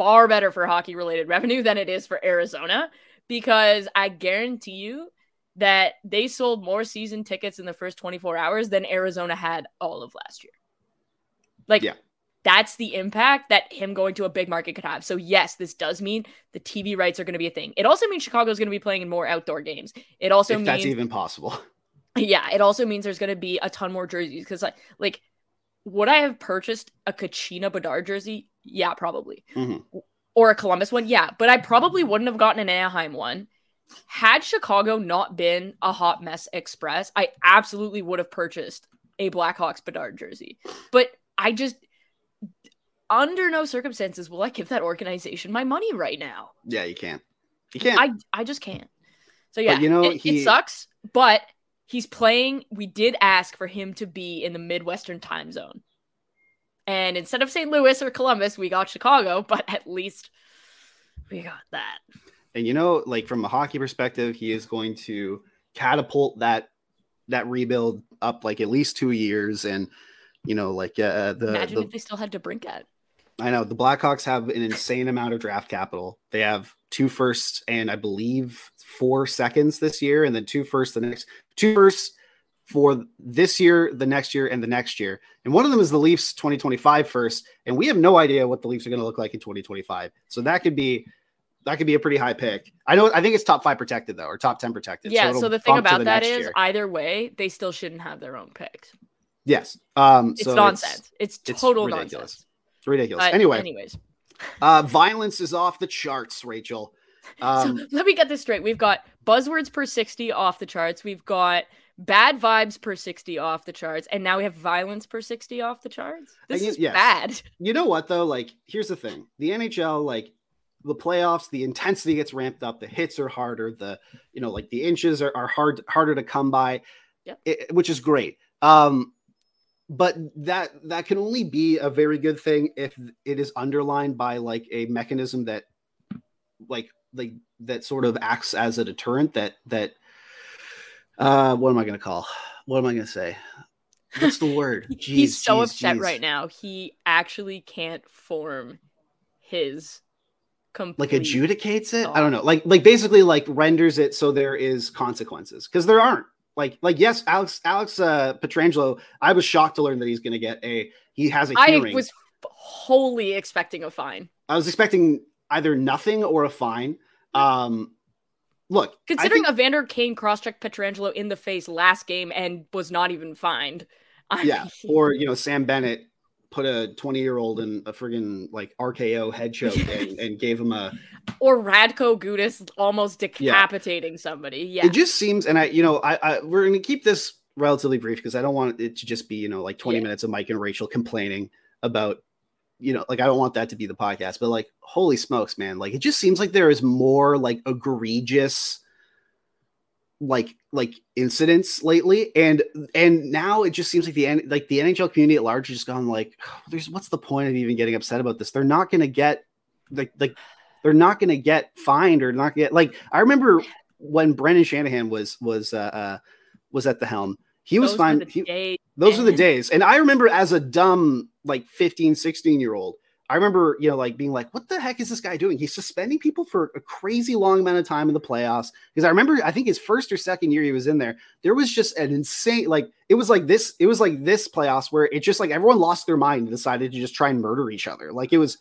far better for hockey related revenue than it is for Arizona because I guarantee you that they sold more season tickets in the first 24 hours than Arizona had all of last year. Like, Yeah. that's the impact that him going to a big market could have. So, yes, this does mean the TV rights are going to be a thing. It also means Chicago is going to be playing in more outdoor games. It also if means that's even possible, yeah, it also means there's going to be a ton more jerseys because, like, like, would I have purchased a Kachina Bedard jersey? Yeah, probably. Mhm. Or a Columbus one? Yeah, but I probably wouldn't have gotten an Anaheim one. Had Chicago not been a hot mess express, I absolutely would have purchased a Blackhawks Bedard jersey. But I just, under no circumstances, will I give that organization my money right now. yeah, you can't. You can't. I I just can't. So yeah, you know, it, he- it sucks, but he's playing. We did ask for him to be in the Midwestern time zone, and instead of St. Louis or Columbus, we got Chicago. But at least we got that. and you know, like from a hockey perspective, he is going to catapult that that rebuild up like at least two years. And you know, like uh, the, Imagine the if they still had to brink at. I know the Blackhawks have an insane amount of draft capital. They have two firsts and I believe four seconds this year, and then two firsts the next two firsts for this year, the next year, and the next year. And one of them is the Leafs 2025 first, and we have no idea what the Leafs are going to look like in 2025. So that could be that could be a pretty high pick. I know I think it's top five protected though, or top 10 protected. Yeah. it'll So, the thing about the that is, year. either way, they still shouldn't have their own picks. yes. Um It's so nonsense. It's, it's total ridiculous. nonsense. It's ridiculous. But anyway, anyways, uh violence is off the charts, Rachel. Um so let me get this straight. We've got buzzwords per 60 off the charts. We've got bad vibes per 60 off the charts, and now we have violence per 60 off the charts. This guess- is yes. bad. You know what though? Like, here's the thing: the NHL, like the playoffs, the intensity gets ramped up. The hits are harder. The you know, like the inches are, are hard harder to come by, Yep. it- which is great. Um, but that that can only be a very good thing if it is underlined by like a mechanism that, like, like that sort of acts as a deterrent. That that. Uh, what am I going to call? What am I going to say? What's the word? He- He's so jeez, upset jeez. right now. He actually can't form his like adjudicates it thought. i don't know like like basically like renders it so there is consequences because there aren't like like yes alex alex uh Pietrangelo i was shocked to learn that he's going to get a he has a hearing I was wholly expecting a fine. I was expecting either nothing or a fine um look Considering think- Evander Kane cross-checked Pietrangelo in the face last game and was not even fined. I yeah mean, or you know sam bennett put a 20 year old in a friggin like rko head choke and, and gave him a or Radko Gudas almost decapitating somebody. Yeah. it just seems and i you know i, I we're going to keep this relatively brief because i don't want it to just be you know like 20 Yeah. minutes of mike and rachel complaining about you know like i don't want that to be the podcast but like holy smokes man like it just seems like there is more like egregious like like incidents lately and and now it just seems like the like the nhl community at large has just gone like there's what's the point of even getting upset about this? They're not going to get like like they're not going to get fined or not get like i remember when brendan shanahan was was uh, uh was at the helm. He was Those fine. he- those are the days. And i remember as a dumb like 15 16 year old i remember you know like being like what the heck is this guy doing? He's suspending people for a crazy long amount of time in the playoffs. Because i remember i think his first or second year he was in there there was just an insane like it was like this it was like this playoffs where it just like everyone lost their mind and decided to just try and murder each other. Like it was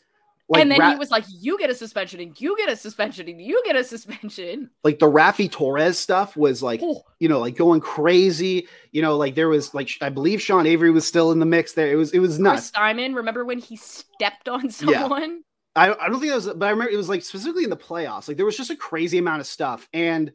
like and then Ra- he was like, "You get a suspension, and you get a suspension, and you get a suspension." like the Raffi Torres stuff was like Oh, you know, like going crazy. You know, like there was like I believe Sean Avery was still in the mix there. It was it was Chris nuts. Simon, remember when he stepped on Yeah. someone? I, I don't think that was, but I remember it was like specifically in the playoffs. Like there was just a crazy amount of stuff. And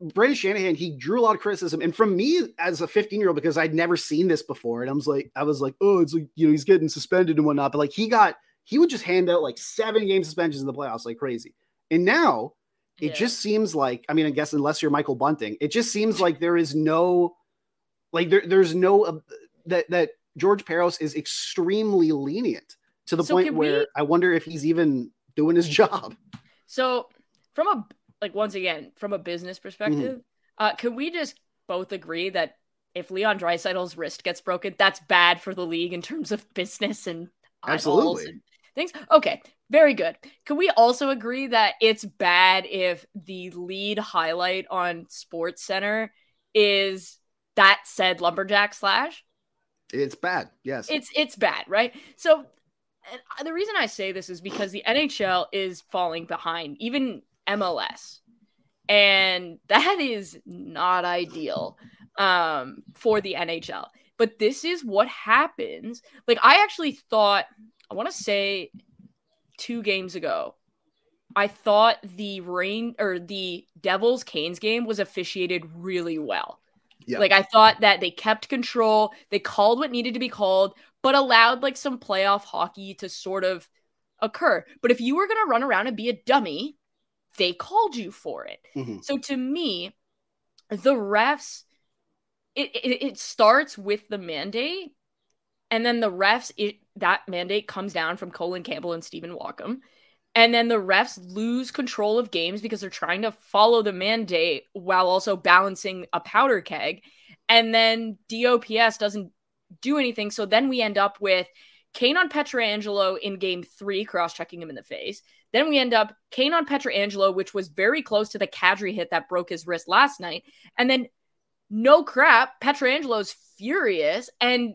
Brendan Shanahan, he drew a lot of criticism. And from me as a 15 year old, because I'd never seen this before, and I was like, I was like, oh, it's like, you know, he's getting suspended and whatnot. But like he got, he would just hand out like seven game suspensions in the playoffs like crazy. And now it Yeah. just seems like, I mean, I guess unless you're Michael Bunting, it just seems like there is no, like there, there's no, uh, that, that George Parros is extremely lenient to the So point where we- I wonder if he's even doing his job. So, from a like once again from a business perspective, Mm-hmm. uh, can we just both agree that if Leon Draisaitl's wrist gets broken, that's bad for the league in terms of business and Absolutely. and things? Okay, very good. Can we also agree that it's bad if the lead highlight on Sports Center is that said lumberjack slash? It's bad. Yes. it's it's bad, right? So and the reason I say this is because the NHL is falling behind, even MLS, and that is not ideal um, for the NHL. But this is what happens. Like I actually thought, I want to say, two games ago, I thought the rain or the Devils Canes game was officiated really well. Yeah. Like I thought that they kept control, they called what needed to be called, but allowed like some playoff hockey to sort of occur. But if you were going to run around and be a dummy, they called you for it. Mhm. So to me, the refs it, it it starts with the mandate and then the refs it that mandate comes down from Colin Campbell and Stephen Walkom. And then the refs lose control of games because they're trying to follow the mandate while also balancing a powder keg. And then DOPS doesn't do anything. So then we end up with Kane on Pietrangelo in game three, cross checking him in the face. Then we end up Kane on Pietrangelo, which was very close to the Kadri hit that broke his wrist last night. And then, no crap, Pietrangelo's furious and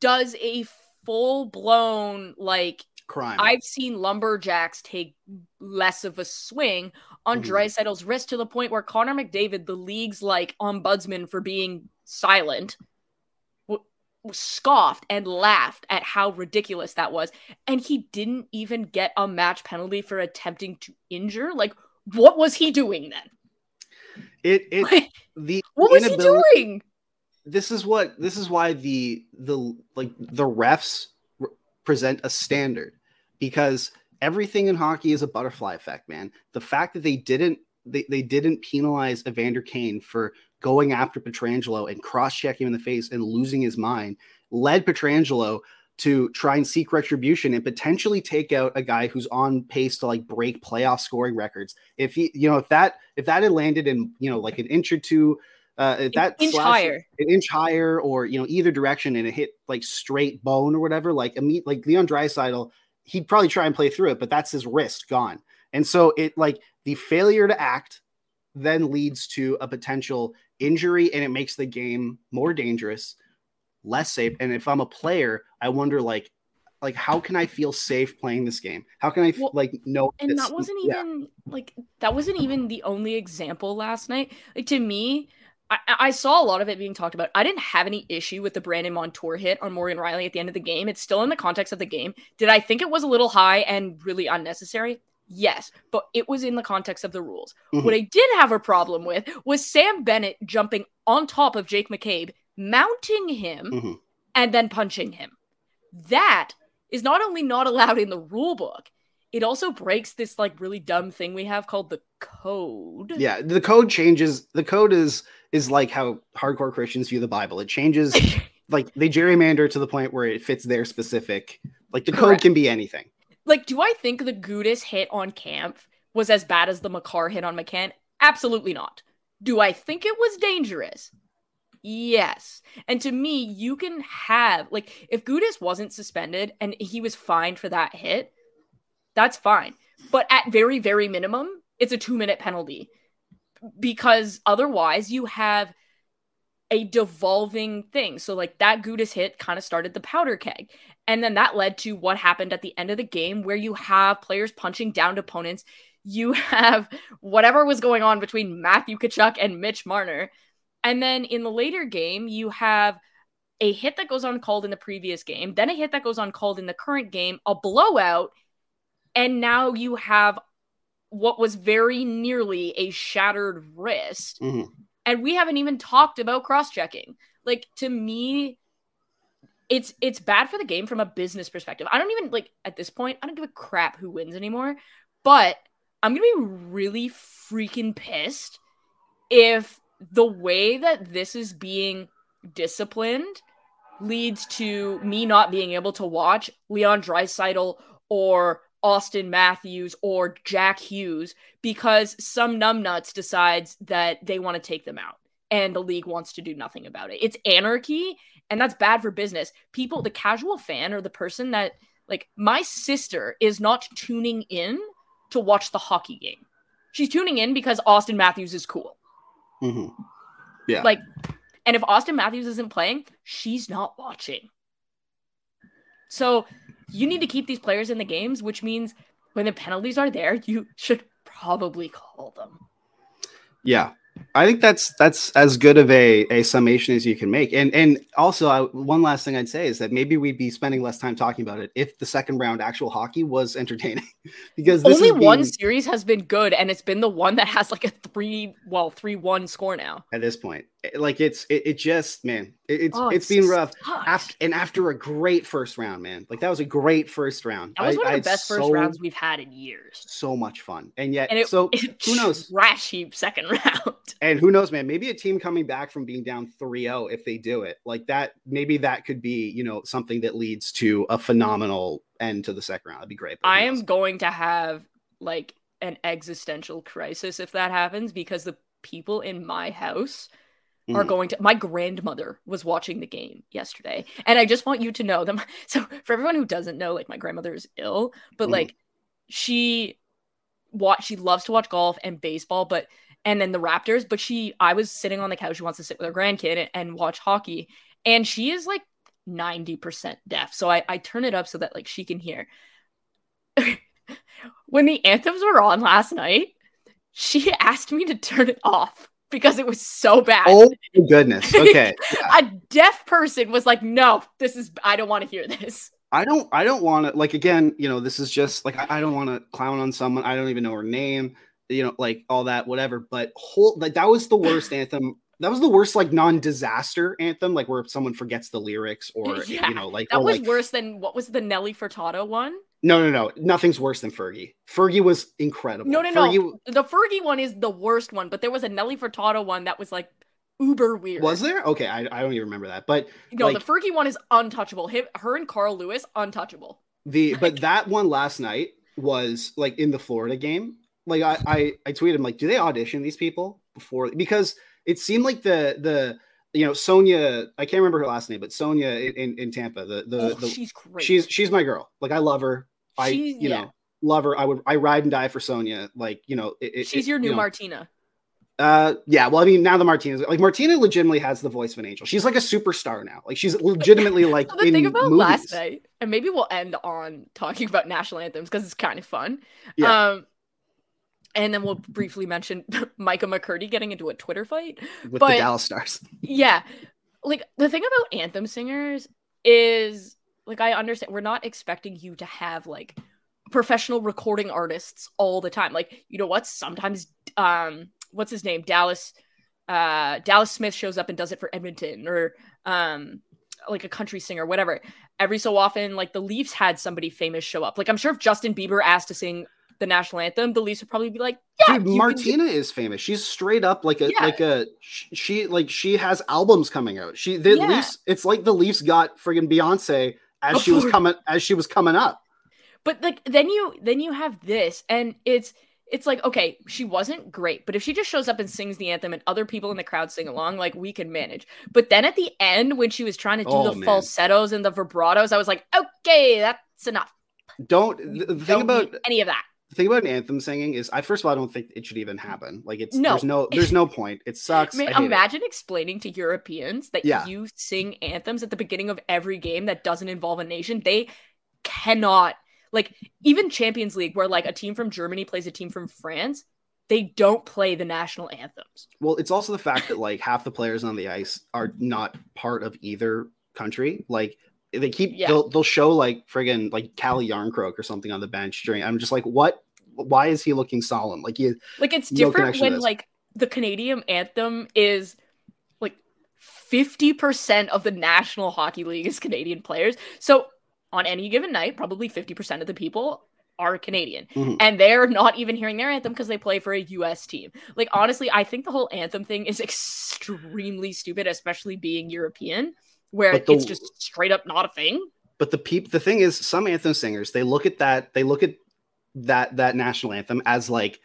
does a full blown, like, Crime. I've seen lumberjacks take less of a swing on Mhm. Draisaitl's wrist to the point where Connor McDavid, the league's like ombudsman for being silent, w- scoffed and laughed at how ridiculous that was, and he didn't even get a match penalty for attempting to injure. Like, what was he doing then? It it the what was he doing? This is what this is why the the like the refs present a standard. Because everything in hockey is a butterfly effect man. The fact that they didn't they, they didn't penalize evander kane for going after Pietrangelo and cross-checking him in the face and losing his mind led Pietrangelo to try and seek retribution and potentially take out a guy who's on pace to like break playoff scoring records. If he you know if that if that had landed in you know like an inch or two uh that inch slash- higher. an inch higher or you know either direction and it hit like straight bone or whatever like imme- like Leon Draisaitl he'd probably try and play through it but that's his wrist gone and so it like the failure to act then leads to a potential injury and it makes the game more dangerous less safe and if I'm a player I wonder like like how can I feel safe playing this game how can I Well, like know And it's- that wasn't yeah. even like that wasn't even the only example last night. Like to me, I, I saw a lot of it being talked about. I didn't have any issue with the Brandon Montour hit on Morgan Rielly at the end of the game. It's still in the context of the game. Did I think it was a little high and really unnecessary? Yes, but it was in the context of the rules. Mhm. What I did have a problem with was Sam Bennett jumping on top of Jake McCabe, mounting him, Mhm. and then punching him. That is not only not allowed in the rule book, it also breaks this like really dumb thing we have called the code. yeah the code changes the code is is like how hardcore christians view the bible it changes like they gerrymander to the point where it fits their specific like the code Correct. can be anything Like, do I think the Gudas hit on Camp was as bad as the Makar hit on McCann? Absolutely not. Do I think it was dangerous? Yes. And to me, you can have like if Gudas wasn't suspended and he was fined for that hit, that's fine. But at very, very minimum, it's a two minute penalty because otherwise you have a devolving thing. So like that Gudas hit kind of started the powder keg. And then that led to what happened at the end of the game where you have players punching down opponents. You have whatever was going on between Matthew Tkachuk and Mitch Marner. And then in the later game, you have a hit that goes uncalled in the previous game, then a hit that goes uncalled in the current game, a blowout, and now you have what was very nearly a shattered wrist. Mhm. And we haven't even talked about cross-checking. Like to me, it's it's bad for the game from a business perspective. I don't even like at this point, I don't give a crap who wins anymore. But I'm gonna be really freaking pissed if the way that this is being disciplined leads to me not being able to watch Leon Draisaitl or Auston Matthews or Jack Hughes because some numbnuts decides that they want to take them out and the league wants to do nothing about it. It's anarchy and that's bad for business. People, the casual fan or the person that like my sister is not tuning in to watch the hockey game. She's tuning in because Auston Matthews is cool. Mhm. yeah Like, and if Auston Matthews isn't playing, she's not watching. So you need to keep these players in the games, which means when the penalties are there, you should probably call them. Yeah, I think that's that's as good of a, a summation as you can make. And and also, I, one last thing I'd say is that maybe we'd be spending less time talking about it if the second round actual hockey was entertaining, because this Only one series has been good, and it's been the one that has like a three, well, three one score now. at this point. It- Like it's it, it just man, it, it's Oh, it's it been rough. After and after a great first round, man, like that was a great first round. That was I- one of the best first so- rounds we've had in years. So much fun, and yet And it, so who knows? Trash heap second round. And who knows, man? Maybe a team coming back from being down 3-0 if they do it like that. Maybe that could be, you know, something that leads to a phenomenal end to the second round. That'd be great. I am going to have like an existential crisis if that happens because the people in my house are Mhm. going to my grandmother was watching the game yesterday and i just want you to know them so for everyone who doesn't know like my grandmother is ill but Mhm. like she watch she loves to watch golf and baseball but and then the raptors but she i was sitting on the couch she wants to sit with her grandkid and, and watch hockey and she is like 90% deaf so I, I turn it up so that like she can hear when the anthems were on last night she asked me to turn it off because it was so bad Oh goodness. Okay. a deaf person was like, "No, this is I don't want to hear this." I don't I don't want to like again, you know, this is just like I, I don't want to clown on someone. I don't even know her name. you know, like all that, whatever. But whole like that was the worst anthem. That was the worst like non-disaster anthem, like where someone forgets the lyrics or Yeah, you know, like That was like, worse than what was the Nelly Furtado one? No, no, no, nothing's worse than Fergie. Fergie was incredible. No, no, no. The Fergie one is the worst one, but there was a Nelly Furtado one that was like uber weird. Was there? Okay, I, I don't even remember that. But No, like, the Fergie one is untouchable. Him, her and Carl Lewis, untouchable. the but that one last night was like in the Florida game. Like I I, I tweeted him like, do they audition these people before? Because it seemed like the the you know Sonia, I can't remember her last name, but Sonia in, in, in Tampa, the the, oh, the she's great. she's she's my girl. Like I love her. I She's- you yeah. know love her. I would I ride and die for Sonia. Like you know it, it- she's your new you know, Martina. Uh, yeah. Well, I mean, now the Martina's like Martina legitimately has the voice of an angel. She's like a superstar now. Like she's legitimately like So the in thing about movies. last night, and maybe we'll end on talking about national anthems because it's kind of fun. Yeah. Um, and then we'll briefly mention Micah McCurdy getting into a Twitter fight. with but- the Dallas Stars. Yeah, like the thing about anthem singers is like I understand we're not expecting you to have like professional recording artists all the time. Like you know what? Sometimes um, what's his name? Dallas. Uh, Dallas Smith shows up and does it for Edmonton or um, like a country singer, whatever. Every so often, like the Leafs had somebody famous show up. Like I'm sure if Justin Bieber asked to sing the national anthem, the Leafs would probably be like, "Yeah, Dude, you can do- Martina is famous. She's straight up like a Yeah. like a she like she has albums coming out. She the Yeah. Leafs. It's like the Leafs got friggin' Beyonce as she was coming as she was coming up. but like then you then you have this and it's it's like okay she wasn't great but if she just shows up and sings the anthem and other people in the crowd sing along like we can manage but then at the end when she was trying to do Oh, the man. falsettos and the vibratos i was like okay that's enough Don't the, the thing Don't about any of that the thing about an anthem singing is I first of all I don't think it should even happen. Like it's No. there's no there's no point. It sucks. Ma- I hate it. imagine explaining to europeans that Yeah. you sing anthems at the beginning of every game that doesn't involve a nation they cannot like even champions league where like a team from germany plays a team from france they don't play the national anthems Well, it's also the fact that like half the players on the ice are not part of either country. Like they keep Yeah. they'll they'll show like friggin' like Calle Järnkrok or something on the bench during. I'm just like, what? Why is he looking solemn? Like he Like it's No different when like the Canadian anthem is like 50% of the National Hockey League is Canadian players. So on any given night, probably 50% of the people are Canadian. Mhm. And they're not even hearing their anthem because they play for a US team. Like honestly, I think the whole anthem thing is extremely stupid, especially being European, where the- it's just straight up not a thing. but the peep the thing is some anthem singers they look at that they look at that that national anthem as like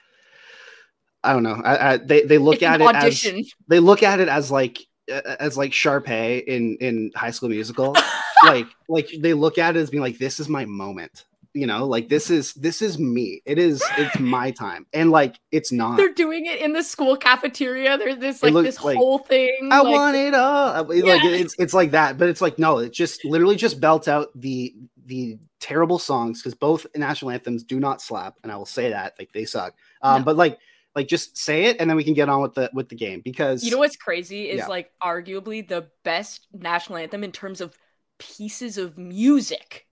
I don't know. I, I, they they look It's at it audition. as they look at it as like as like Sharpay in in High School Musical. like like they look at it as being like this is my moment. You know, like this is this is me. It is it's my time. And like it's not. They're doing it in the school cafeteria. There's this like this like, whole thing. I like- want it all. I- Like it's it's like that, but it's like no, it just literally just belt out the the terrible songs because both national anthems do not slap, and I will say that like they suck. Um, No. but like like just say it, and then we can get on with the with the game because You know what's crazy is Yeah. like arguably the best national anthem in terms of pieces of music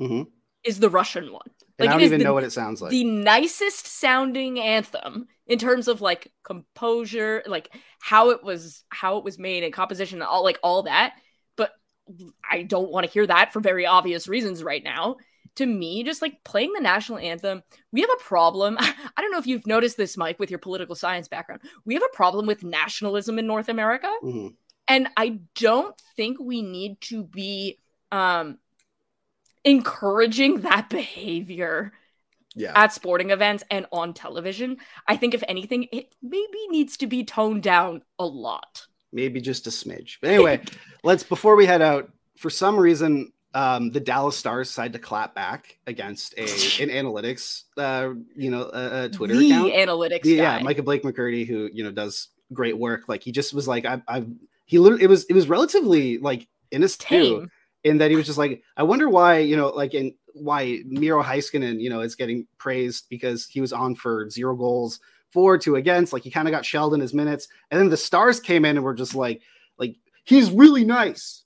Mhm. Is the Russian one. And Like I don't even the, know what it sounds like. the nicest sounding anthem in terms of like composure, like how it was how it was made and composition, all like all that. But I don't want to hear that for very obvious reasons right now. To me, just like playing the national anthem, we have a problem. I don't know if you've noticed this, Mike, with your political science background. We have a problem with nationalism in North America Mhm. and i don't think we need to be um encouraging that behavior Yeah. at sporting events and on television i think if anything it maybe needs to be toned down a lot maybe just a smidge. But anyway, let's before we head out. For some reason, um, the Dallas Stars decided to clap back against a an analytics, uh, you know, uh, uh, Twitter the account. analytics yeah, guy. Micah Blake McCurdy, who you know does great work. Like he just was like, I, I, he literally, it was, it was relatively like innocent too, tame in that he was just like, I wonder why, you know, like in why Miro Heiskanen, you know, is getting praised because he was on for zero goals, four two against, like he kind of got shelled in his minutes, and then the Stars came in and were just like, like he's really nice.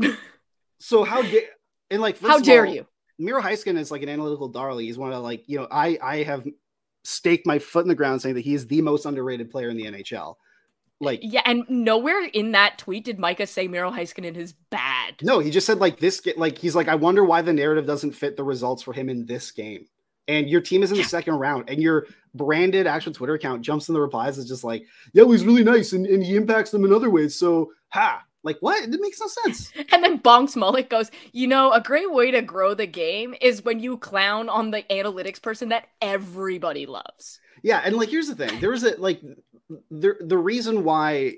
so how dare and like first how dare all, you Miro Heiskanen is like an analytical darling. He's one of like, you know, I I have staked my foot in the ground saying that he is the most underrated player in the NHL. Like, Yeah, and nowhere in that tweet did Micah say Miro Heiskanen is bad. no, he just said like this. ga- Like he's like, I wonder why the narrative doesn't fit the results for him in this game. And your team is in the second round, and your branded actual Twitter account jumps in the replies. Is just like, yeah, well, he's really nice, and, and he impacts them in other ways. So, ha, like what? It makes no sense. And then Bonks Mullet goes, you know, a great way to grow the game is when you clown on the analytics person that everybody loves. Yeah, and like here's the thing. There was a like the the reason why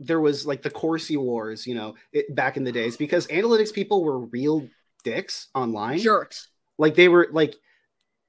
there was like the Corsi Wars, you know, it, back in the days because analytics people were real dicks online. Jerks. Like they were like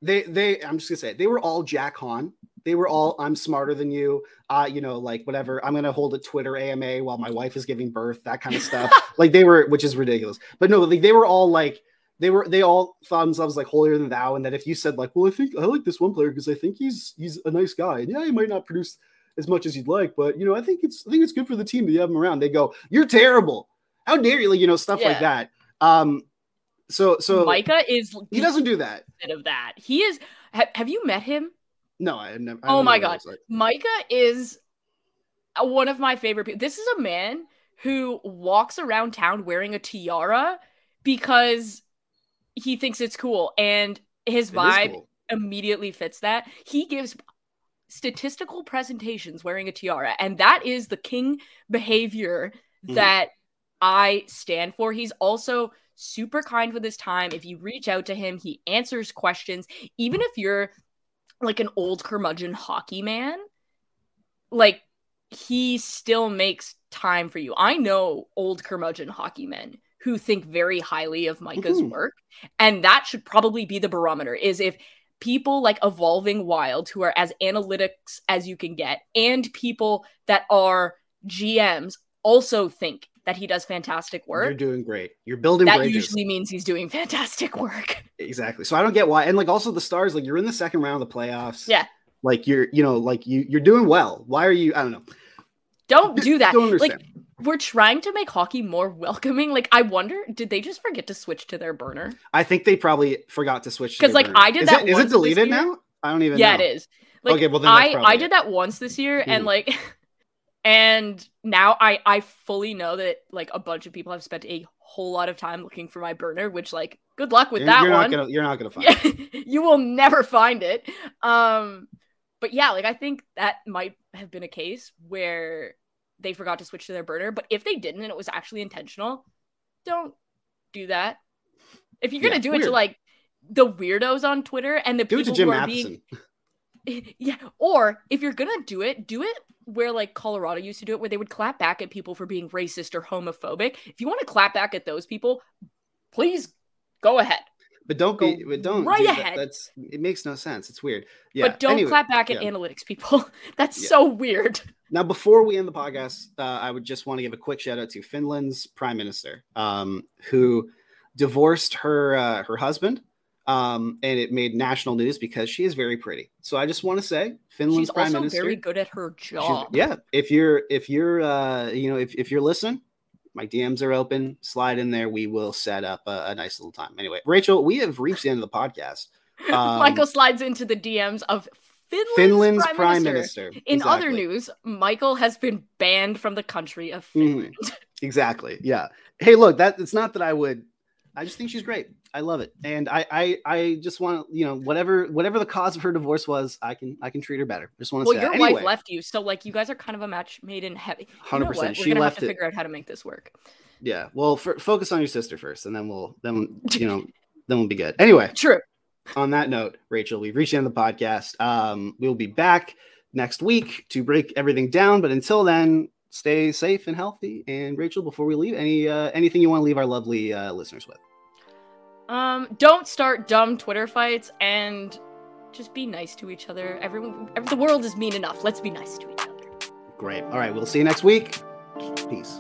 they they I'm just gonna say it, they were all Jack Hahn. They were all I'm smarter than you. Uh, you know, like whatever. I'm gonna hold a Twitter AMA while my wife is giving birth, that kind of stuff. like they were, which is ridiculous. But no, like they were all like they were they all thought themselves like holier than thou, and that if you said like, well, I think I like this one player because I think he's he's a nice guy, and yeah, he might not produce as much as you'd like, but you know, I think it's I think it's good for the team to have him around. They go, you're terrible. How dare you? Like, you know, stuff like that. Um, so so Micah is he doesn't do that. bit of that. He is. Ha- have you met him? No, I have never. I Oh my God. like. Micah is uh, one of my favorite people. This is a man who walks around town wearing a tiara because he thinks it's cool, and his It vibe cool. immediately fits that. He gives statistical presentations wearing a tiara, and that is the king behavior Mhm. that I stand for. He's also super kind with his time. If you reach out to him, he answers questions. Even if you're like an old curmudgeon hockey man, like he still makes time for you. I know old curmudgeon hockey men who think very highly of Micah's Mhm. work, and that should probably be the barometer. Is if people like evolving wild who are as analytics as you can get and people that are gms also think that he does fantastic work. You're doing great. You're building that bridges. usually means he's doing fantastic work exactly. So I don't get why. And like also the stars, like you're in the second round of the playoffs. Yeah. Like you're, you know, like you you're doing well. Why are you? I don't know. don't do that Don't like we're trying to make hockey more welcoming like i wonder did they just forget to switch to their burner I think they probably forgot to switch. because, like, burner. I did Is that It, is once it this deleted year. now? I don't even. yeah know. it is like Okay, well, then i probably i did that once this year and like and now i i fully know that like a bunch of people have spent a whole lot of time looking for my burner which like good luck with You're, that you're one not gonna. You're not gonna find. it. you will never find it um but yeah like i think that might have been a case where they forgot to switch to their burner but if they didn't and it was actually intentional don't do that if you're gonna Yeah, do it to like the weirdos on twitter and the Do people who are Matheson. being yeah or if you're gonna do it do it where like colorado used to do it where they would clap back at people for being racist or homophobic if you want to clap back at those people please go ahead But don't Go be. But don't. right do that. ahead. That's. It makes no sense. It's weird. Yeah. but don't anyway, clap back at yeah. analytics people that's Yeah. so weird Now, before we end the podcast, uh, I would just want to give a quick shout out to Finland's prime minister, um, who divorced her uh, her husband, um, and it made national news because she is very pretty. So I just want to say, Finland's she's prime also minister. very good at her she's- job yeah, if you're if you're uh, you know if if you're listening, my DMs are open. Slide in there. We will set up a, a nice little time. Anyway, Rachel, we have reached the end of the podcast. Um, michael slides into the dms of finland's, Finland's prime, minister. in other news michael has been banned from the country of Mhm. finland Exactly. Yeah. Hey, look, that it's not that I would. I just think she's great. I love it, and I I I just want to you know whatever whatever the cause of her divorce was, I can I can treat her better. Just want to well say your wife left you so like you guys are kind of a match made in heavy You Hundred percent. She left have to it. figure out how to make this work Yeah. Well, f- focus on your sister first, and then we'll then you know then we'll be good. Anyway, true on that note, Rachel, we've reached the end of the podcast. Um, we'll be back next week to break everything down. But until then, stay safe and healthy. And Rachel, before we leave, any uh, anything you want to leave our lovely uh, listeners with? Um, don't start dumb Twitter fights and just be nice to each other. Everyone, ev- the world is mean enough. Let's be nice to each other. Great. All right. We'll see you next week. Peace.